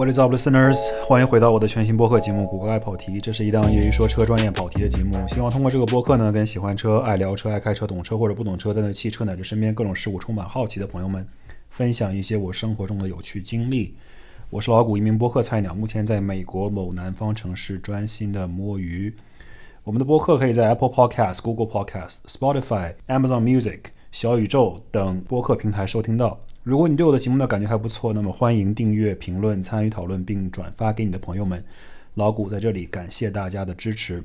What is up, listeners？欢迎回到我的全新播客节目《谷歌爱跑题》，这是一档业余说车、专业跑题的节目。希望通过这个播客呢，跟喜欢车、爱聊车、爱开车、懂车或者不懂车，但对汽车乃至身边各种事物充满好奇的朋友们，分享一些我生活中的有趣经历。我是老谷，一名播客菜鸟，目前在美国某南方城市专心的摸鱼。我们的播客可以在 Apple Podcast、Google Podcast、Spotify、Amazon Music、小宇宙等播客平台收听到。如果你对我的节目呢感觉还不错，那么欢迎订阅、评论、参与讨论并转发给你的朋友们。老谷在这里感谢大家的支持。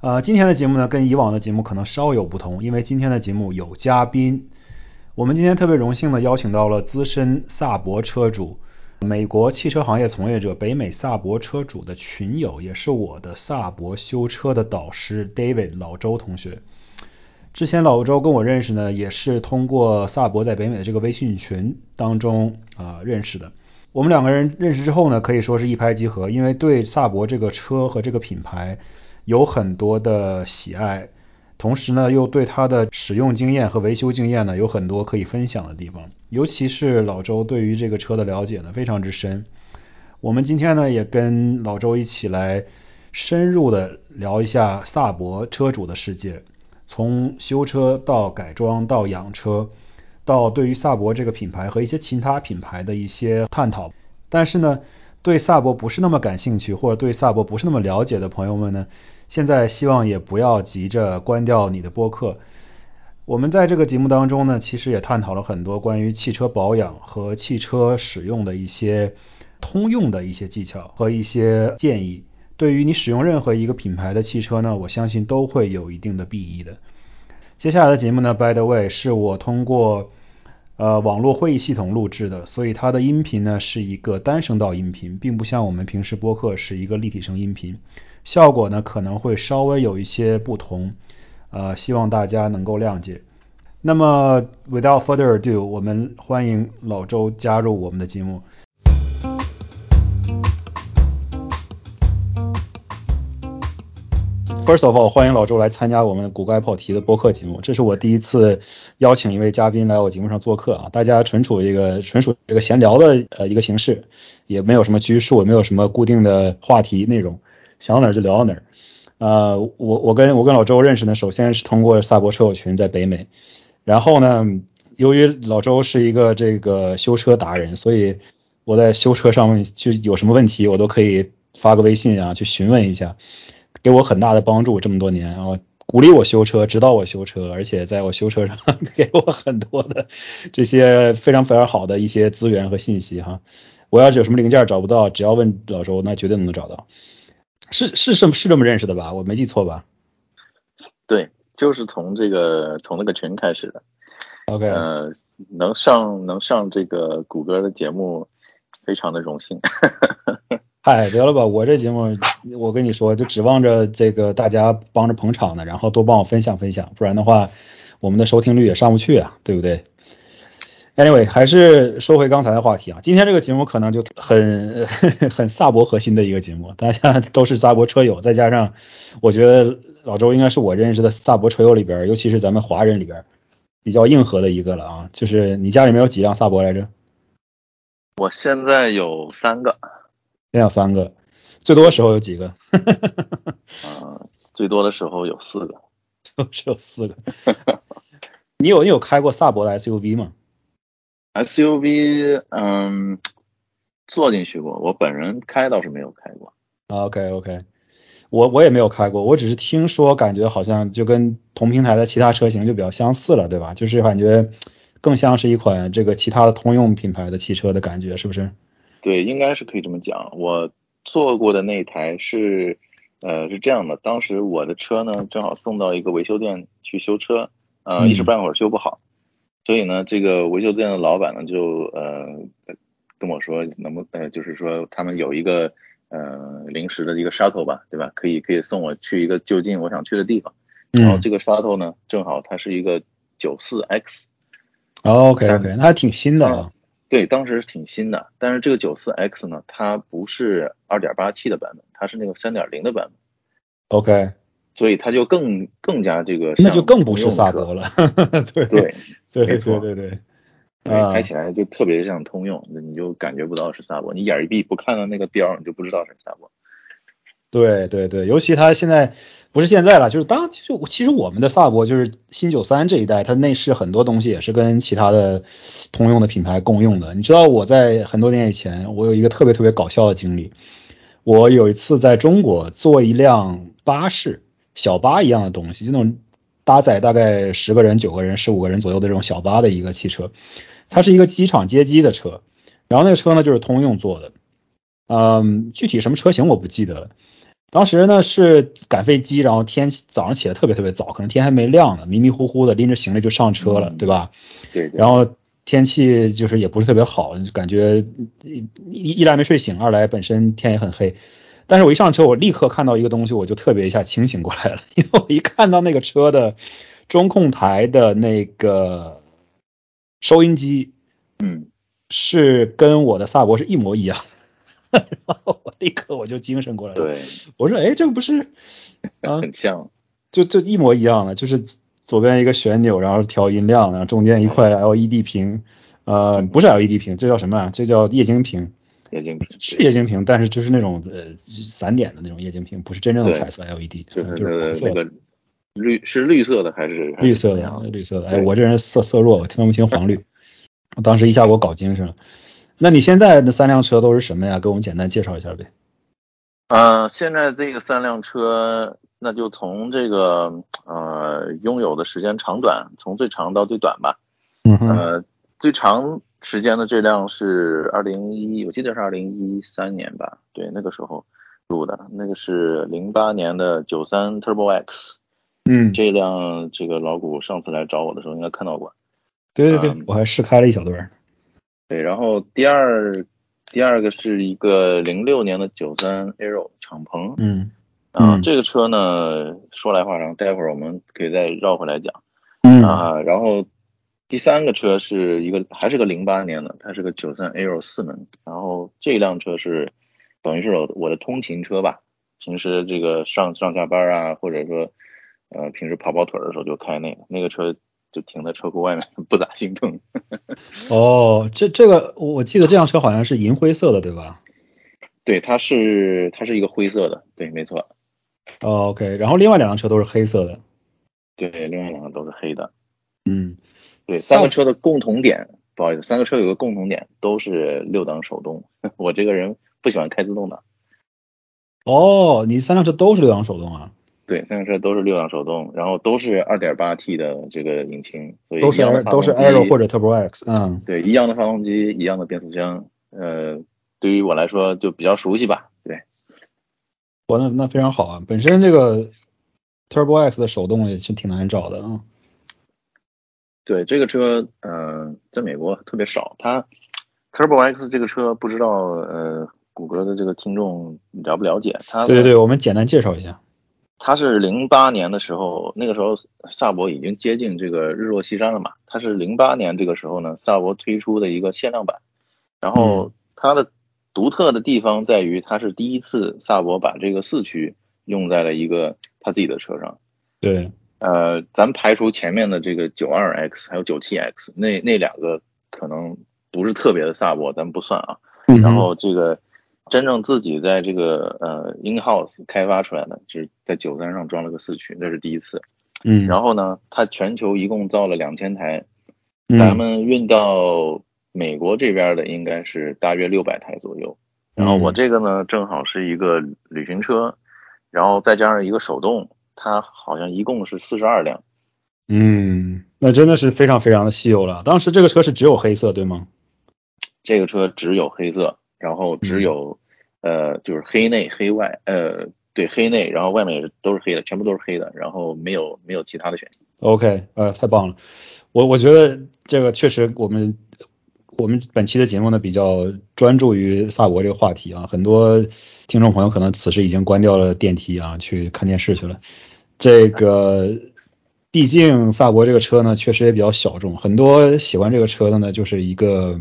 呃，今天的节目呢跟以往的节目可能稍有不同，因为今天的节目有嘉宾。我们今天特别荣幸的邀请到了资深萨博车主。美国汽车行业从业者、北美萨博车主的群友，也是我的萨博修车的导师 David 老周同学。之前老周跟我认识呢，也是通过萨博在北美的这个微信群当中啊认识的。我们两个人认识之后呢，可以说是一拍即合，因为对萨博这个车和这个品牌有很多的喜爱。同时呢，又对它的使用经验和维修经验呢有很多可以分享的地方，尤其是老周对于这个车的了解呢非常之深。我们今天呢也跟老周一起来深入的聊一下萨博车主的世界，从修车到改装到养车，到对于萨博这个品牌和一些其他品牌的一些探讨。但是呢，对萨博不是那么感兴趣或者对萨博不是那么了解的朋友们呢？现在希望也不要急着关掉你的播客。我们在这个节目当中呢，其实也探讨了很多关于汽车保养和汽车使用的一些通用的一些技巧和一些建议。对于你使用任何一个品牌的汽车呢，我相信都会有一定的裨益的。接下来的节目呢，by the way，是我通过呃网络会议系统录制的，所以它的音频呢是一个单声道音频，并不像我们平时播客是一个立体声音频。效果呢可能会稍微有一些不同，呃，希望大家能够谅解。那么，without further ado，我们欢迎老周加入我们的节目。First of all，欢迎老周来参加我们古怪跑题的播客节目。这是我第一次邀请一位嘉宾来我节目上做客啊，大家纯属这个纯属这个闲聊的呃一个形式，也没有什么拘束，也没有什么固定的话题内容。想到哪儿就聊到哪儿，呃，我我跟我跟老周认识呢，首先是通过萨博车友群在北美，然后呢，由于老周是一个这个修车达人，所以我在修车上面就有什么问题，我都可以发个微信啊去询问一下，给我很大的帮助这么多年，啊鼓励我修车，指导我修车，而且在我修车上 给我很多的这些非常非常好的一些资源和信息哈，我要是有什么零件找不到，只要问老周，那绝对能找到。是是是是这么认识的吧？我没记错吧？对，就是从这个从那个群开始的。OK，呃，能上能上这个谷歌的节目，非常的荣幸。嗨，得了吧，我这节目我跟你说，就指望着这个大家帮着捧场呢，然后多帮我分享分享，不然的话，我们的收听率也上不去啊，对不对？Anyway，还是说回刚才的话题啊，今天这个节目可能就很 很萨博核心的一个节目，大家都是萨博车友，再加上我觉得老周应该是我认识的萨博车友里边，尤其是咱们华人里边比较硬核的一个了啊。就是你家里面有几辆萨博来着？我现在有三个。现在有三个，最多的时候有几个？啊，最多的时候有四个，就是有四个。你有你有开过萨博的 SUV 吗？SUV，嗯，坐进去过，我本人开倒是没有开过。OK OK，我我也没有开过，我只是听说，感觉好像就跟同平台的其他车型就比较相似了，对吧？就是感觉更像是一款这个其他的通用品牌的汽车的感觉，是不是？对，应该是可以这么讲。我坐过的那台是，呃，是这样的，当时我的车呢正好送到一个维修店去修车，呃，一时半会儿修不好。所以呢，这个维修店的老板呢，就呃跟我说，能不呃就是说他们有一个呃临时的一个 shuttle 吧，对吧？可以可以送我去一个就近我想去的地方。然后这个 shuttle 呢，正好它是一个九四 X。OK OK，那还挺新的啊。对，当时挺新的。但是这个九四 X 呢，它不是二点八 T 的版本，它是那个三点零的版本。OK。所以它就更更加这个，那就更不是萨博了。对对对对对对。对，开起来就特别像通用，你就感觉不到是萨博，你眼一闭不看到那个标，你就不知道是萨博。对对对，尤其它现在不是现在了，就是当就其实我们的萨博就是新九三这一代，它内饰很多东西也是跟其他的通用的品牌共用的。你知道我在很多年以前，我有一个特别特别搞笑的经历，我有一次在中国坐一辆巴士，小巴一样的东西，就那种搭载大概十个人、九个人、十五个人左右的这种小巴的一个汽车，它是一个机场接机的车，然后那个车呢就是通用做的，嗯，具体什么车型我不记得了。当时呢是赶飞机，然后天早上起来特别特别早，可能天还没亮呢，迷迷糊糊的拎着行李就上车了，对吧？对。然后天气就是也不是特别好，感觉一一来没睡醒，二来本身天也很黑。但是我一上车，我立刻看到一个东西，我就特别一下清醒过来了，因为我一看到那个车的中控台的那个收音机，嗯，是跟我的萨博是一模一样。然后我立刻我就精神过来了，对，我说哎，这个不是 啊，很像，就就一模一样的，就是左边一个旋钮，然后调音量，然后中间一块 LED 屏，呃，不是 LED 屏，这叫什么啊？这叫液晶屏，液晶屏是液晶屏，但是就是那种呃散点的那种液晶屏，不是真正的彩色 LED，就是那个绿是绿色的还是绿色的？绿色的，哎，我这人色色弱，我听不清黄绿，我当时一下给我搞精神了。那你现在的三辆车都是什么呀？给我们简单介绍一下呗。呃，现在这个三辆车，那就从这个呃拥有的时间长短，从最长到最短吧。嗯呃，最长时间的这辆是二零一，我记得是二零一三年吧？对，那个时候入的，那个是零八年的九三 Turbo X。嗯。这辆这个老古上次来找我的时候应该看到过。对对对，我还试开了一小段。对，然后第二第二个是一个零六年的九三 Aero 敞篷，嗯，啊，这个车呢说来话长，待会儿我们可以再绕回来讲，嗯。啊，然后第三个车是一个还是个零八年的，它是个九三 Aero 四门，然后这辆车是等于是我我的通勤车吧，平时这个上上下班啊，或者说呃平时跑跑腿的时候就开那个。那个车。就停在车库外面，不咋心疼。哦，这这个我记得这辆车好像是银灰色的，对吧？对，它是它是一个灰色的，对，没错。哦，OK，然后另外两辆车都是黑色的。对，另外两个都是黑的。嗯，对，三个车的共同点，不好意思，三个车有个共同点，都是六档手动。我这个人不喜欢开自动挡。哦，你三辆车都是六档手动啊？对，三辆车都是六档手动，然后都是 2.8T 的这个引擎，所以都是都是 Aero 或者 Turbo X，嗯，对，一样的发动机，一样的变速箱，呃，对于我来说就比较熟悉吧，对。我那那非常好啊，本身这个 Turbo X 的手动也是挺难找的啊。对，这个车，嗯，在美国特别少，它 Turbo X 这个车不知道，呃，谷歌的这个听众了不了解？它对对对，我们简单介绍一下。它是零八年的时候，那个时候萨博已经接近这个日落西山了嘛。它是零八年这个时候呢，萨博推出的一个限量版。然后它的独特的地方在于，它是第一次萨博把这个四驱用在了一个他自己的车上。对，呃，咱排除前面的这个九二 X 还有九七 X，那那两个可能不是特别的萨博，咱不算啊。然后这个。真正自己在这个呃 in house 开发出来的，就是在九三上装了个四驱，那是第一次。嗯，然后呢，它全球一共造了两千台，咱们运到美国这边的应该是大约六百台左右。然后我这个呢，正好是一个旅行车，然后再加上一个手动，它好像一共是四十二辆。嗯，那真的是非常非常的稀有了。当时这个车是只有黑色，对吗？这个车只有黑色，然后只有。呃，就是黑内黑外，呃，对，黑内，然后外面也是都是黑的，全部都是黑的，然后没有没有其他的选项。OK，呃，太棒了，我我觉得这个确实我们我们本期的节目呢比较专注于萨博这个话题啊，很多听众朋友可能此时已经关掉了电梯啊，去看电视去了。这个毕竟萨博这个车呢确实也比较小众，很多喜欢这个车的呢就是一个。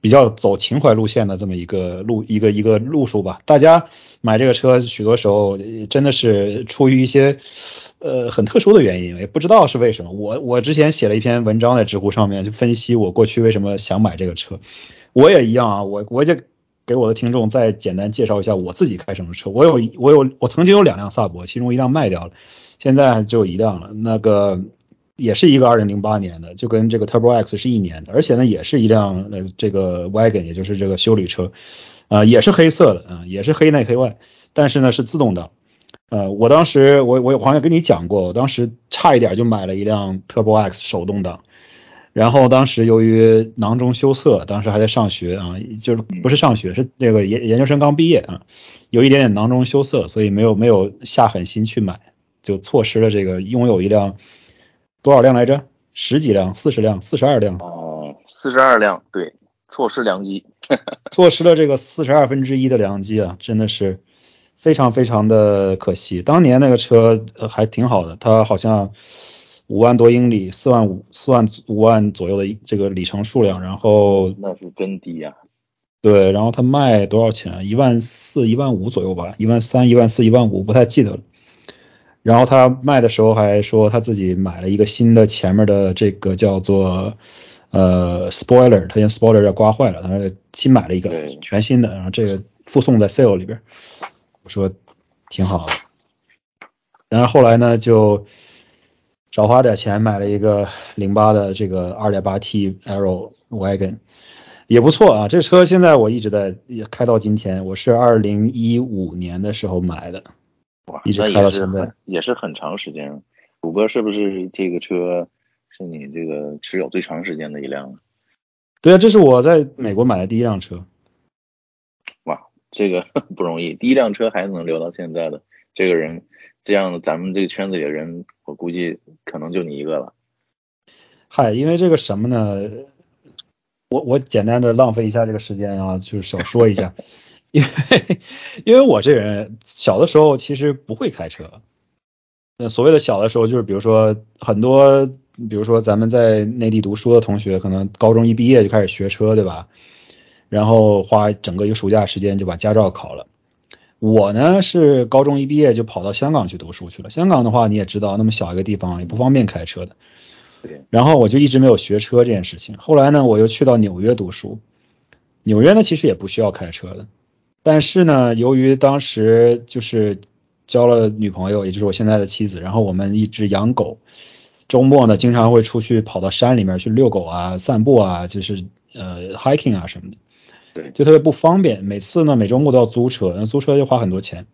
比较走情怀路线的这么一个路一个一个路数吧。大家买这个车，许多时候真的是出于一些呃很特殊的原因，也不知道是为什么。我我之前写了一篇文章在知乎上面，就分析我过去为什么想买这个车。我也一样啊，我我就给我的听众再简单介绍一下我自己开什么车。我有我有我曾经有两辆萨博，其中一辆卖掉了，现在只有一辆了。那个也是一个2008年的，就跟这个 Turbo X 是一年的，而且呢也是一辆呃这个 wagon，也就是这个修理车，啊也是黑色的啊，也是黑内黑外，但是呢是自动挡。呃，我当时我我好像跟你讲过，我当时差一点就买了一辆 Turbo X 手动挡，然后当时由于囊中羞涩，当时还在上学啊，就是不是上学，是这个研研究生刚毕业啊，有一点点囊中羞涩，所以没有没有下狠心去买，就错失了这个拥有一辆多少辆来着？十几辆，四十辆，四十二辆。哦，四十二辆，对，错失良机，错失了这个四十二分之一的良机啊，真的是。非常非常的可惜，当年那个车还挺好的，它好像五万多英里，四万五四万五万左右的这个里程数量，然后那是真低呀。对，然后它卖多少钱？一万四、一万五左右吧，一万三、一万四、一万五，不太记得了。然后他卖的时候还说他自己买了一个新的前面的这个叫做呃 spoiler，他嫌 spoiler 要刮坏了，他说新买了一个全新的，然后这个附送在 sale 里边。我说挺好的，然后后来呢，就少花点钱买了一个零八的这个二点八 T Aero Wagon，也不错啊。这车现在我一直在开到今天，我是二零一五年的时候买的，哇，一直开到现在，也是很长时间。谷歌是不是这个车是你这个持有最长时间的一辆？对啊，这是我在美国买的第一辆车。哇这个 不容易，第一辆车还能留到现在的这个人，这样咱们这个圈子里的人，我估计可能就你一个了。嗨，因为这个什么呢？我我简单的浪费一下这个时间啊，就是少说一下，因为因为我这人小的时候其实不会开车。那所谓的小的时候，就是比如说很多，比如说咱们在内地读书的同学，可能高中一毕业就开始学车，对吧？然后花整个一个暑假时间就把驾照考了。我呢是高中一毕业就跑到香港去读书去了。香港的话你也知道，那么小一个地方也不方便开车的。对。然后我就一直没有学车这件事情。后来呢，我又去到纽约读书。纽约呢其实也不需要开车的，但是呢，由于当时就是交了女朋友，也就是我现在的妻子，然后我们一直养狗，周末呢经常会出去跑到山里面去遛狗啊、散步啊，就是呃 hiking 啊什么的。对，就特别不方便。每次呢，每周末都要租车，那租车就花很多钱。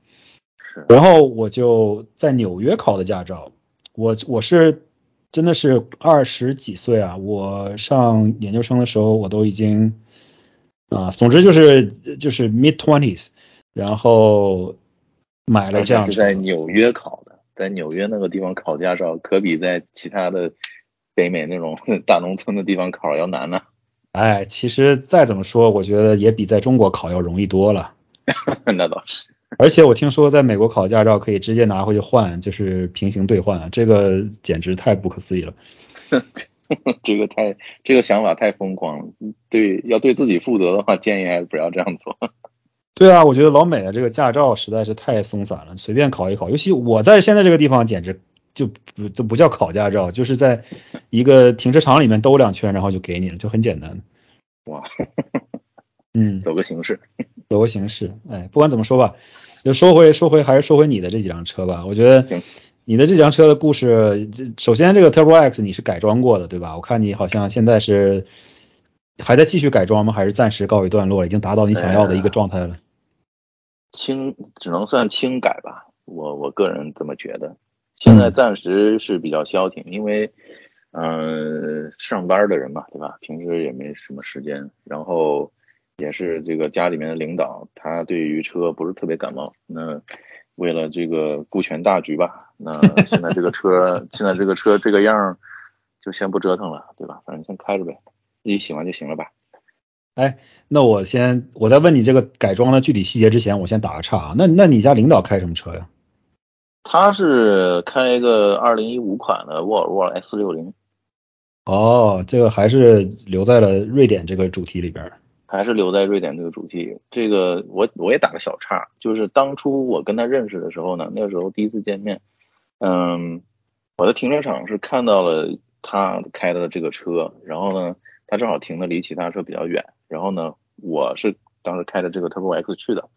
是。然后我就在纽约考的驾照。我我是真的是二十几岁啊！我上研究生的时候，我都已经啊，总之就是就是 mid twenties，然后买了这样。是在纽约考的，在纽约那个地方考驾照，可比在其他的北美那种大农村的地方考要难呢。哎，其实再怎么说，我觉得也比在中国考要容易多了。那倒是。而且我听说在美国考驾照可以直接拿回去换，就是平行兑换，这个简直太不可思议了。这个太，这个想法太疯狂了。对，要对自己负责的话，建议还是不要这样做。对啊，我觉得老美的这个驾照实在是太松散了，随便考一考。尤其我在现在这个地方，简直。就不就不叫考驾照，就是在一个停车场里面兜两圈，然后就给你了，就很简单。哇，嗯，走个形式，走个形式。哎，不管怎么说吧，就说回说回还是说回你的这几辆车吧。我觉得你的这辆车的故事，这首先这个 Turbo X 你是改装过的，对吧？我看你好像现在是还在继续改装吗？还是暂时告一段落了，已经达到你想要的一个状态了？轻，只能算轻改吧。我我个人这么觉得。现在暂时是比较消停，因为，嗯，上班的人嘛，对吧？平时也没什么时间，然后也是这个家里面的领导，他对于车不是特别感冒。那为了这个顾全大局吧，那现在这个车，现在这个车这个样，就先不折腾了，对吧？反正先开着呗，自己喜欢就行了吧。哎，那我先，我在问你这个改装的具体细节之前，我先打个岔啊。那那你家领导开什么车呀？他是开一个二零一五款的沃尔沃 S 六零，哦，这个还是留在了瑞典这个主题里边，还是留在瑞典这个主题。这个我我也打个小岔，就是当初我跟他认识的时候呢，那个时候第一次见面，嗯，我的停车场是看到了他开的这个车，然后呢，他正好停的离其他车比较远，然后呢，我是当时开着这个 Turbo X 去的，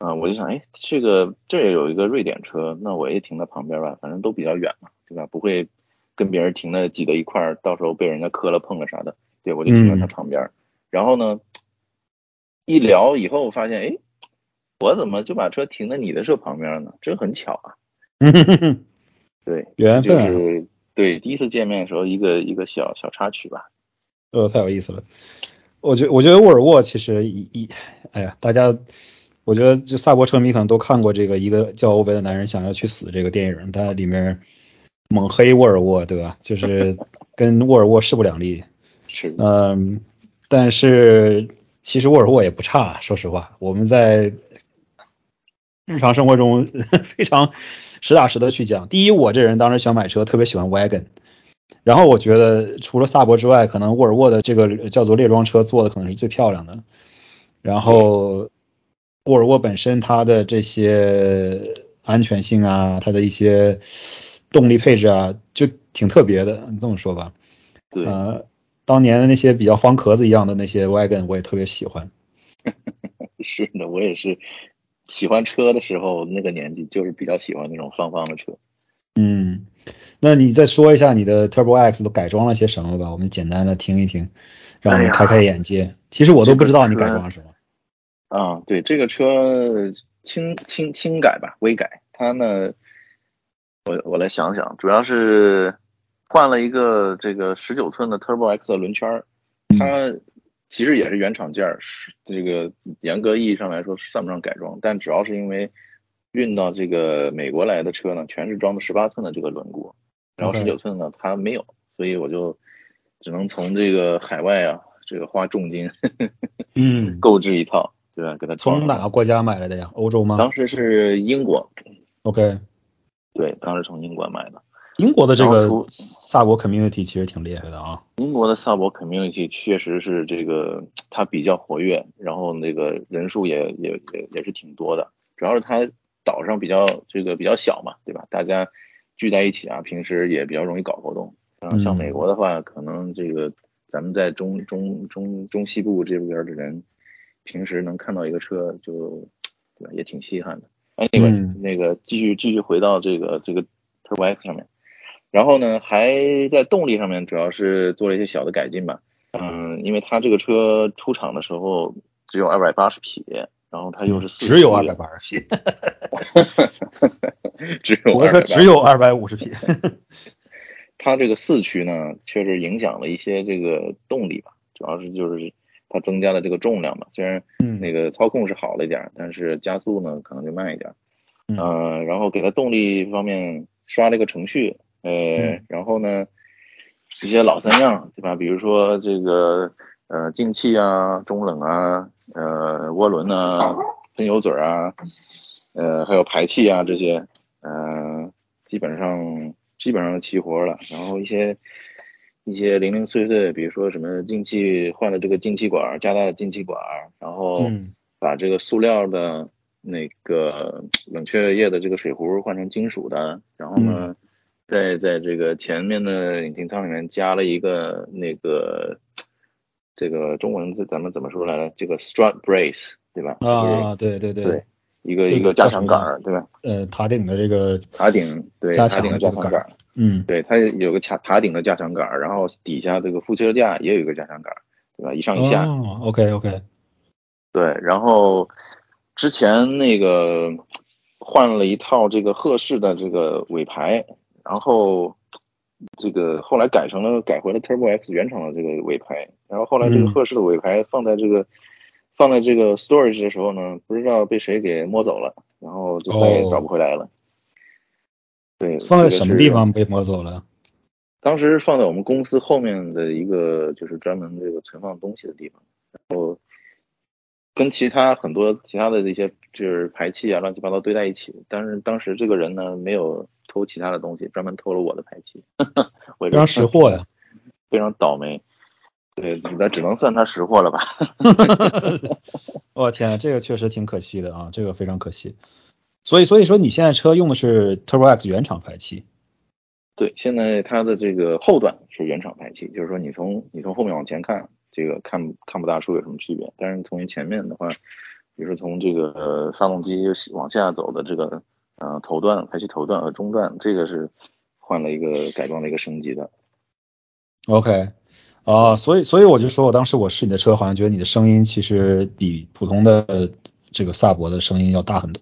嗯，我就想，哎，这个这也有一个瑞典车，那我也停在旁边吧，反正都比较远嘛，对吧？不会跟别人停的挤在一块儿，到时候被人家磕了碰了啥的，对，我就停在他旁边。然后呢，一聊以后发现，哎，我怎么就把车停在你的车旁边呢？真很巧啊。对，缘分就是对第一次见面的时候一个一个小小插曲吧。呃，太有意思了。我觉我觉得沃尔沃其实一一，哎呀，大家，我觉得这萨博车迷可能都看过这个一个叫欧维的男人想要去死这个电影，它里面猛黑沃尔沃，对吧？就是 跟沃尔沃势不两立。是。嗯，但是其实沃尔沃也不差，说实话，我们在日常生活中 非常。实打实的去讲，第一，我这人当时想买车，特别喜欢 wagon，然后我觉得除了萨博之外，可能沃尔沃的这个叫做猎装车做的可能是最漂亮的。然后沃尔沃本身它的这些安全性啊，它的一些动力配置啊，就挺特别的。你这么说吧，对，呃，当年的那些比较方壳子一样的那些 wagon，我也特别喜欢。是的，我也是。喜欢车的时候，那个年纪就是比较喜欢那种方方的车。嗯，那你再说一下你的 Turbo X 都改装了些什么吧？我们简单的听一听，让我们开开眼界。其实我都不知道你改装了什么。啊，对，这个车轻轻轻改吧，微改。它呢，我我来想想，主要是换了一个这个十九寸的 Turbo X 的轮圈它。其实也是原厂件儿，是这个严格意义上来说算不上改装，但主要是因为运到这个美国来的车呢，全是装的十八寸的这个轮毂，然后十九寸呢它没有，所以我就只能从这个海外啊，这个花重金，嗯，购置一套，对吧？给它从哪个国家买来的呀？欧洲吗？当时是英国。OK，对，当时从英国买的。英国的这个萨博 community 其实挺厉害的啊。英国的萨博 community 确实是这个，它比较活跃，然后那个人数也也也也是挺多的。主要是它岛上比较这个比较小嘛，对吧？大家聚在一起啊，平时也比较容易搞活动。然后像美国的话，可能这个咱们在中中中中西部这边的人，平时能看到一个车就对吧，也挺稀罕的。哎，那个那个继续继续回到这个这个 Turbo X 上面。然后呢，还在动力上面主要是做了一些小的改进吧。嗯，因为它这个车出厂的时候只有二百八十匹，然后它又是四只有二百八十匹，只有我说只有二百五十匹。它这个四驱呢，确实影响了一些这个动力吧，主要是就是它增加了这个重量嘛。虽然那个操控是好了一点，但是加速呢可能就慢一点。嗯，然后给它动力方面刷了一个程序。呃，然后呢，一些老三样，对吧？比如说这个呃进气啊、中冷啊、呃涡轮啊、喷油嘴啊，呃还有排气啊这些，嗯，基本上基本上齐活了。然后一些一些零零碎碎，比如说什么进气换了这个进气管，加大了进气管，然后把这个塑料的那个冷却液的这个水壶换成金属的，然后呢。在在这个前面的引擎舱里面加了一个那个，这个中文字咱们怎么说来着？这个 strut brace 对吧？啊，对对对，一个一个加强杆儿对吧？呃，塔顶的这个塔顶对塔顶的加强杆儿嗯，对，它有个卡塔顶的加强杆儿然后底下这个副车架也有一个加强杆儿对吧？一上一下。哦，OK OK。对，然后之前那个换了一套这个赫氏的这个尾排。然后这个后来改成了改回了 Turbo X 原厂的这个尾排，然后后来这个鹤式的尾排放在这个放在这个 storage 的时候呢，不知道被谁给摸走了，然后就再也找不回来了。对，放在什么地方被摸走了？当时放在我们公司后面的一个就是专门这个存放东西的地方，然后。跟其他很多其他的那些就是排气啊乱七八糟堆在一起，但是当时这个人呢没有偷其他的东西，专门偷了我的排气，非常识货呀，非常倒霉，对，那只能算他识货了吧。我天，这个确实挺可惜的啊，这个非常可惜。所以所以说你现在车用的是 Turbo X 原厂排气。对，现在它的这个后段是原厂排气，就是说你从你从后面往前看，这个看看不大出有什么区别。但是从前面的话，比如说从这个呃发动机往下走的这个呃头段、排气头段和中段，这个是换了一个改装的一个升级的。OK，啊，所以所以我就说我当时我试你的车，好像觉得你的声音其实比普通的这个萨博的声音要大很多。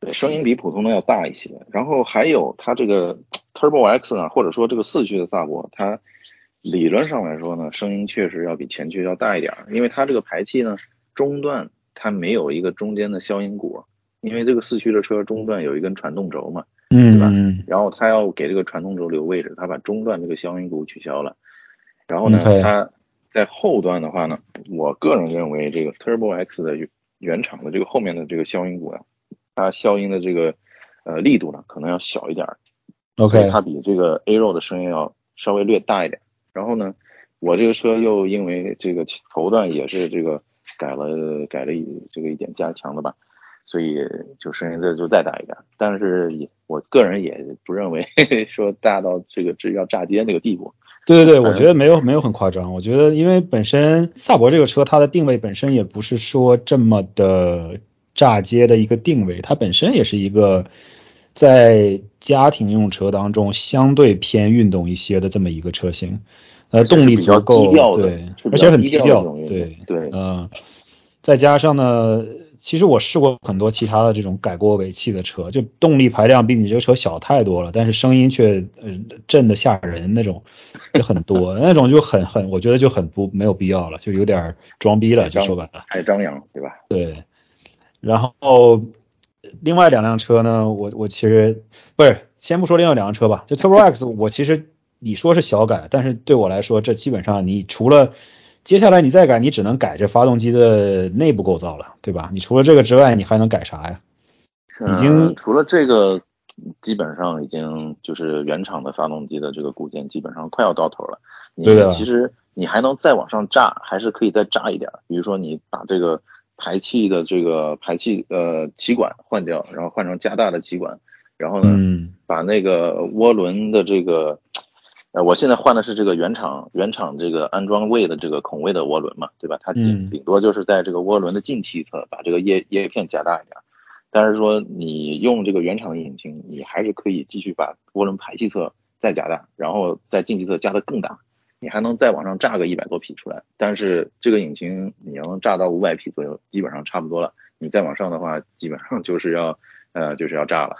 对，声音比普通的要大一些。然后还有它这个 Turbo X 呢，或者说这个四驱的萨博，它理论上来说呢，声音确实要比前驱要大一点，因为它这个排气呢中段它没有一个中间的消音鼓，因为这个四驱的车中段有一根传动轴嘛，嗯，对吧？然后它要给这个传动轴留位置，它把中段这个消音鼓取消了。然后呢，它在后段的话呢，我个人认为这个 Turbo X 的原厂的这个后面的这个消音鼓呀。它消音的这个呃力度呢，可能要小一点，OK，它比这个 A 肉的声音要稍微略大一点。然后呢，我这个车又因为这个头段也是这个改了改了一这个一点加强的吧，所以就声音这就再大一点。但是也我个人也不认为 说大到这个至于要炸街那个地步。对对对，我觉得没有没有很夸张。我觉得因为本身萨博这个车它的定位本身也不是说这么的。炸街的一个定位，它本身也是一个在家庭用车当中相对偏运动一些的这么一个车型，呃，动力足够，对，而且很低调，对对，嗯，再加上呢，其实我试过很多其他的这种改过尾气的车，就动力排量比你这个车小太多了，但是声音却呃震得吓人那种也很多，那种就很很，我觉得就很不没有必要了，就有点装逼了，就说白了，太张扬，对吧？对。然后另外两辆车呢，我我其实不是先不说另外两辆车吧，就 Turbo X，我其实你说是小改，但是对我来说，这基本上你除了接下来你再改，你只能改这发动机的内部构造了，对吧？你除了这个之外，你还能改啥呀？已经除了这个，基本上已经就是原厂的发动机的这个固件基本上快要到头了。对其实你还能再往上炸，还是可以再炸一点，比如说你把这个。排气的这个排气呃气管换掉，然后换成加大的气管，然后呢，把那个涡轮的这个，呃，我现在换的是这个原厂原厂这个安装位的这个孔位的涡轮嘛，对吧？它顶顶多就是在这个涡轮的进气侧把这个叶叶片加大一点，但是说你用这个原厂的引擎，你还是可以继续把涡轮排气侧再加大，然后在进气侧加的更大。你还能再往上炸个一百多匹出来，但是这个引擎你要能炸到五百匹左右，基本上差不多了。你再往上的话，基本上就是要呃就是要炸了，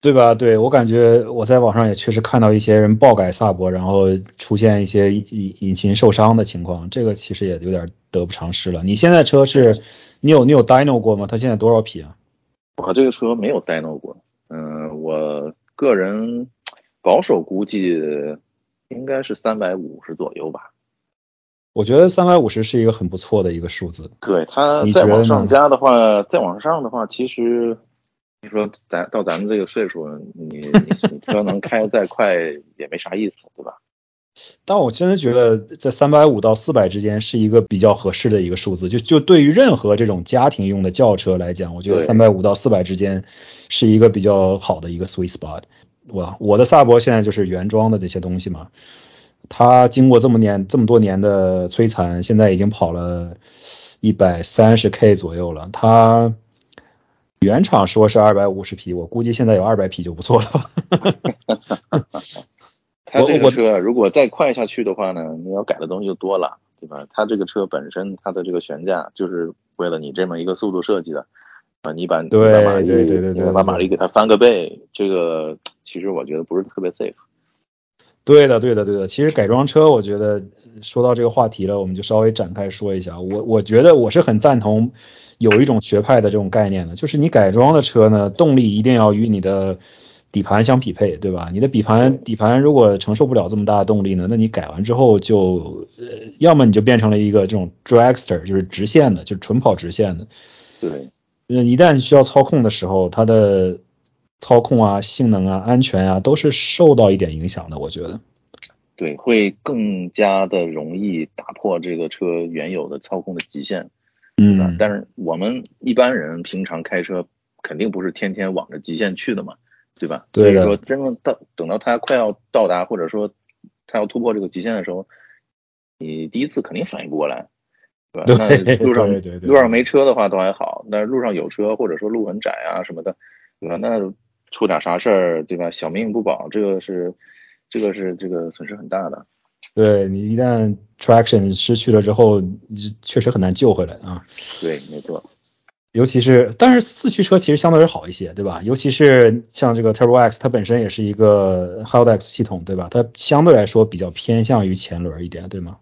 对吧？对我感觉我在网上也确实看到一些人爆改萨博，然后出现一些引引擎受伤的情况，这个其实也有点得不偿失了。你现在车是，你有你有 dyno 过吗？它现在多少匹啊？我这个车没有 dyno 过，嗯，我个人保守估计。应该是三百五十左右吧，我觉得三百五十是一个很不错的一个数字。对，它再往上加的话，再往上的话，其实你说咱到咱们这个岁数，你你车能开再快也没啥意思，对吧？但我真的觉得在三百五到四百之间是一个比较合适的一个数字。就就对于任何这种家庭用的轿车来讲，我觉得三百五到四百之间是一个比较好的一个 sweet spot。我我的萨博现在就是原装的这些东西嘛，它经过这么年这么多年的摧残，现在已经跑了一百三十 K 左右了。它原厂说是二百五十匹，我估计现在有二百匹就不错了。它这个车如果再快下去的话呢，你要改的东西就多了，对吧？它这个车本身它的这个悬架就是为了你这么一个速度设计的。啊，你把对对对对对，把马力给它翻个倍，这个其实我觉得不是特别 safe。对的，对的，对的。其实改装车，我觉得说到这个话题了，我们就稍微展开说一下。我我觉得我是很赞同有一种学派的这种概念的，就是你改装的车呢，动力一定要与你的底盘相匹配，对吧？你的底盘底盘如果承受不了这么大的动力呢，那你改完之后就呃，要么你就变成了一个这种 dragster，就是直线的，就是纯跑直线的。对。一旦需要操控的时候，它的操控啊、性能啊、安全啊，都是受到一点影响的。我觉得，对，会更加的容易打破这个车原有的操控的极限。嗯，但是我们一般人平常开车肯定不是天天往着极限去的嘛，对吧？对所以说真正到等到它快要到达或者说它要突破这个极限的时候，你第一次肯定反应不过来，对吧？那路上对对对路上没车的话都还好，那路上有车或者说路很窄啊什么的，对吧？那出点啥事儿，对吧？小命不保，这个是这个是这个损失很大的。对你一旦 traction 失去了之后，你确实很难救回来啊。对，没错。尤其是，但是四驱车其实相对是好一些，对吧？尤其是像这个 Turbo X，它本身也是一个 h i l d X 系统，对吧？它相对来说比较偏向于前轮一点，对吗？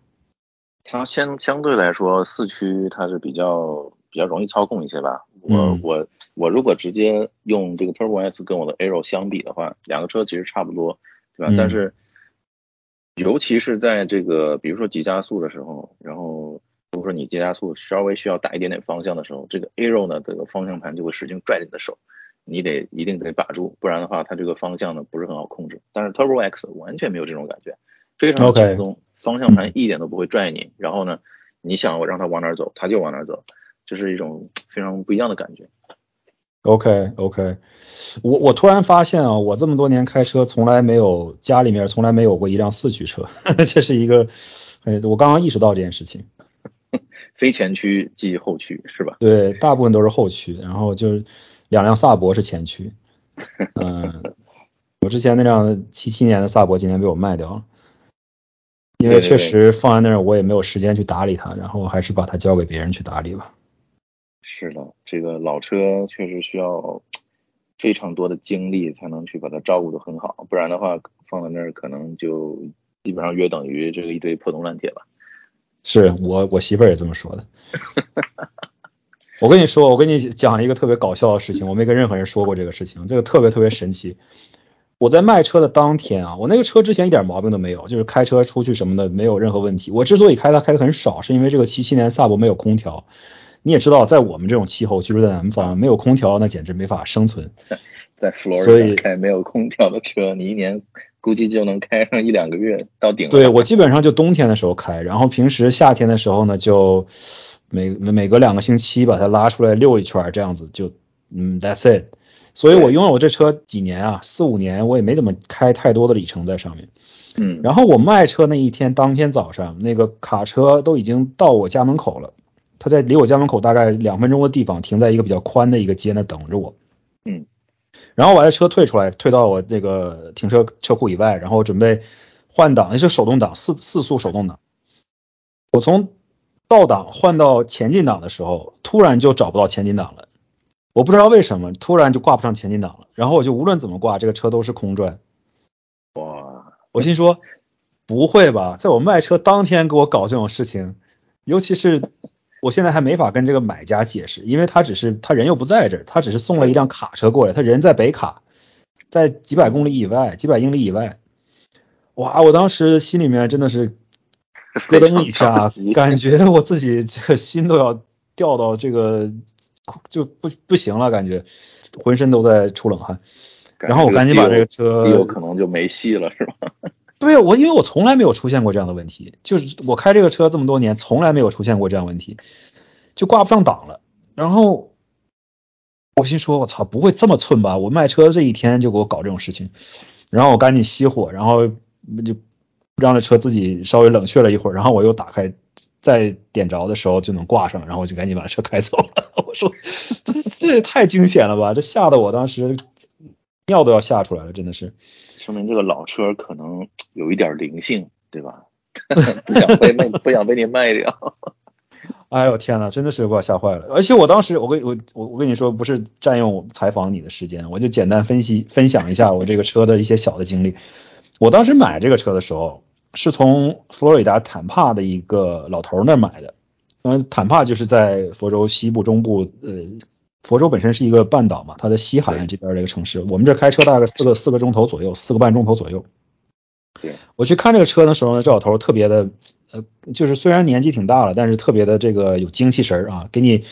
它相相对来说四驱它是比较比较容易操控一些吧。我、嗯我我如果直接用这个 Turbo S 跟我的 Aero 相比的话，两个车其实差不多，对吧？嗯但是尤其是在这个比如说急加速的时候，然后如果说你急加速稍微需要打一点点方向的时候，这个 Aero 呢这个方向盘就会使劲拽着你的手，你得一定得把住，不然的话它这个方向呢不是很好控制。但是 Turbo X 完全没有这种感觉，非常轻松方向盘一点都不会拽你，然后呢，你想我让它往哪儿走，它就往哪儿走，这是一种非常不一样的感觉。OK OK，我我突然发现啊，我这么多年开车从来没有家里面从来没有过一辆四驱车，这是一个，呃，我刚刚意识到这件事情。非前驱即后驱是吧？对，大部分都是后驱，然后就是两辆萨博是前驱。嗯，我之前那辆七七年的萨博今年被我卖掉了，因为确实放在那儿我也没有时间去打理它，然后还是把它交给别人去打理吧。是的，这个老车确实需要非常多的精力才能去把它照顾得很好，不然的话放在那儿可能就基本上约等于这个一堆破铜烂铁吧。是我我媳妇儿也这么说的。我跟你说，我跟你讲一个特别搞笑的事情，我没跟任何人说过这个事情，这个特别特别神奇。我在卖车的当天啊，我那个车之前一点毛病都没有，就是开车出去什么的没有任何问题。我之所以开它开的很少，是因为这个七七年萨博没有空调。你也知道，在我们这种气候，居住在南方，没有空调那简直没法生存。在佛罗里达开没有空调的车，你一年估计就能开上一两个月到顶。对我基本上就冬天的时候开，然后平时夏天的时候呢，就每每隔两个星期把它拉出来溜一圈儿，这样子就嗯，that's it。所以我拥有这车几年啊，四五年，我也没怎么开太多的里程在上面。嗯，然后我卖车那一天，当天早上，那个卡车都已经到我家门口了，它在离我家门口大概两分钟的地方，停在一个比较宽的一个街那等着我。嗯，然后我把这车退出来，退到我那个停车车库以外，然后准备换挡，那是手动挡，四四速手动挡。我从倒档换到前进档的时候，突然就找不到前进档了。我不知道为什么，突然就挂不上前进档了。然后我就无论怎么挂，这个车都是空转。哇，我心说，不会吧，在我卖车当天给我搞这种事情，尤其是我现在还没法跟这个买家解释，因为他只是他人又不在这儿，他只是送了一辆卡车过来，他人在北卡，在几百公里以外，几百英里以外。哇，我当时心里面真的是咯噔一下感觉我自己这个心都要掉到这个就不不行了，感觉浑身都在出冷汗。然后我赶紧把这个车有可能就没戏了，是吧？对我，因为我从来没有出现过这样的问题，就是我开这个车这么多年，从来没有出现过这样问题，就挂不上档了。然后我心说，我操，不会这么寸吧？我卖车这一天就给我搞这种事情，然后我赶紧熄火，然后就让这车自己稍微冷却了一会儿，然后我又打开，再点着的时候就能挂上，然后我就赶紧把车开走了。我说，这这也太惊险了吧！这吓得我当时尿都要吓出来了，真的是。说明这个老车可能 有一点灵性，对吧？不想被卖，不想被你卖掉。哎呦天呐，真的是给我吓坏了！而且我当时，我跟我我我跟你说，不是占用采访你的时间，我就简单分析分享一下我这个车的一些小的经历。我当时买这个车的时候，是从佛罗里达坦帕的一个老头那儿买的。嗯，坦帕就是在佛州西部中部，呃，佛州本身是一个半岛嘛，它的西海岸这边的一个城市，我们这开车大概四个四个钟头左右，四个半钟头左右。对，我去看这个车的时候呢，这老头儿特别的，呃，就是虽然年纪挺大了，但是特别的这个有精气神儿啊，给你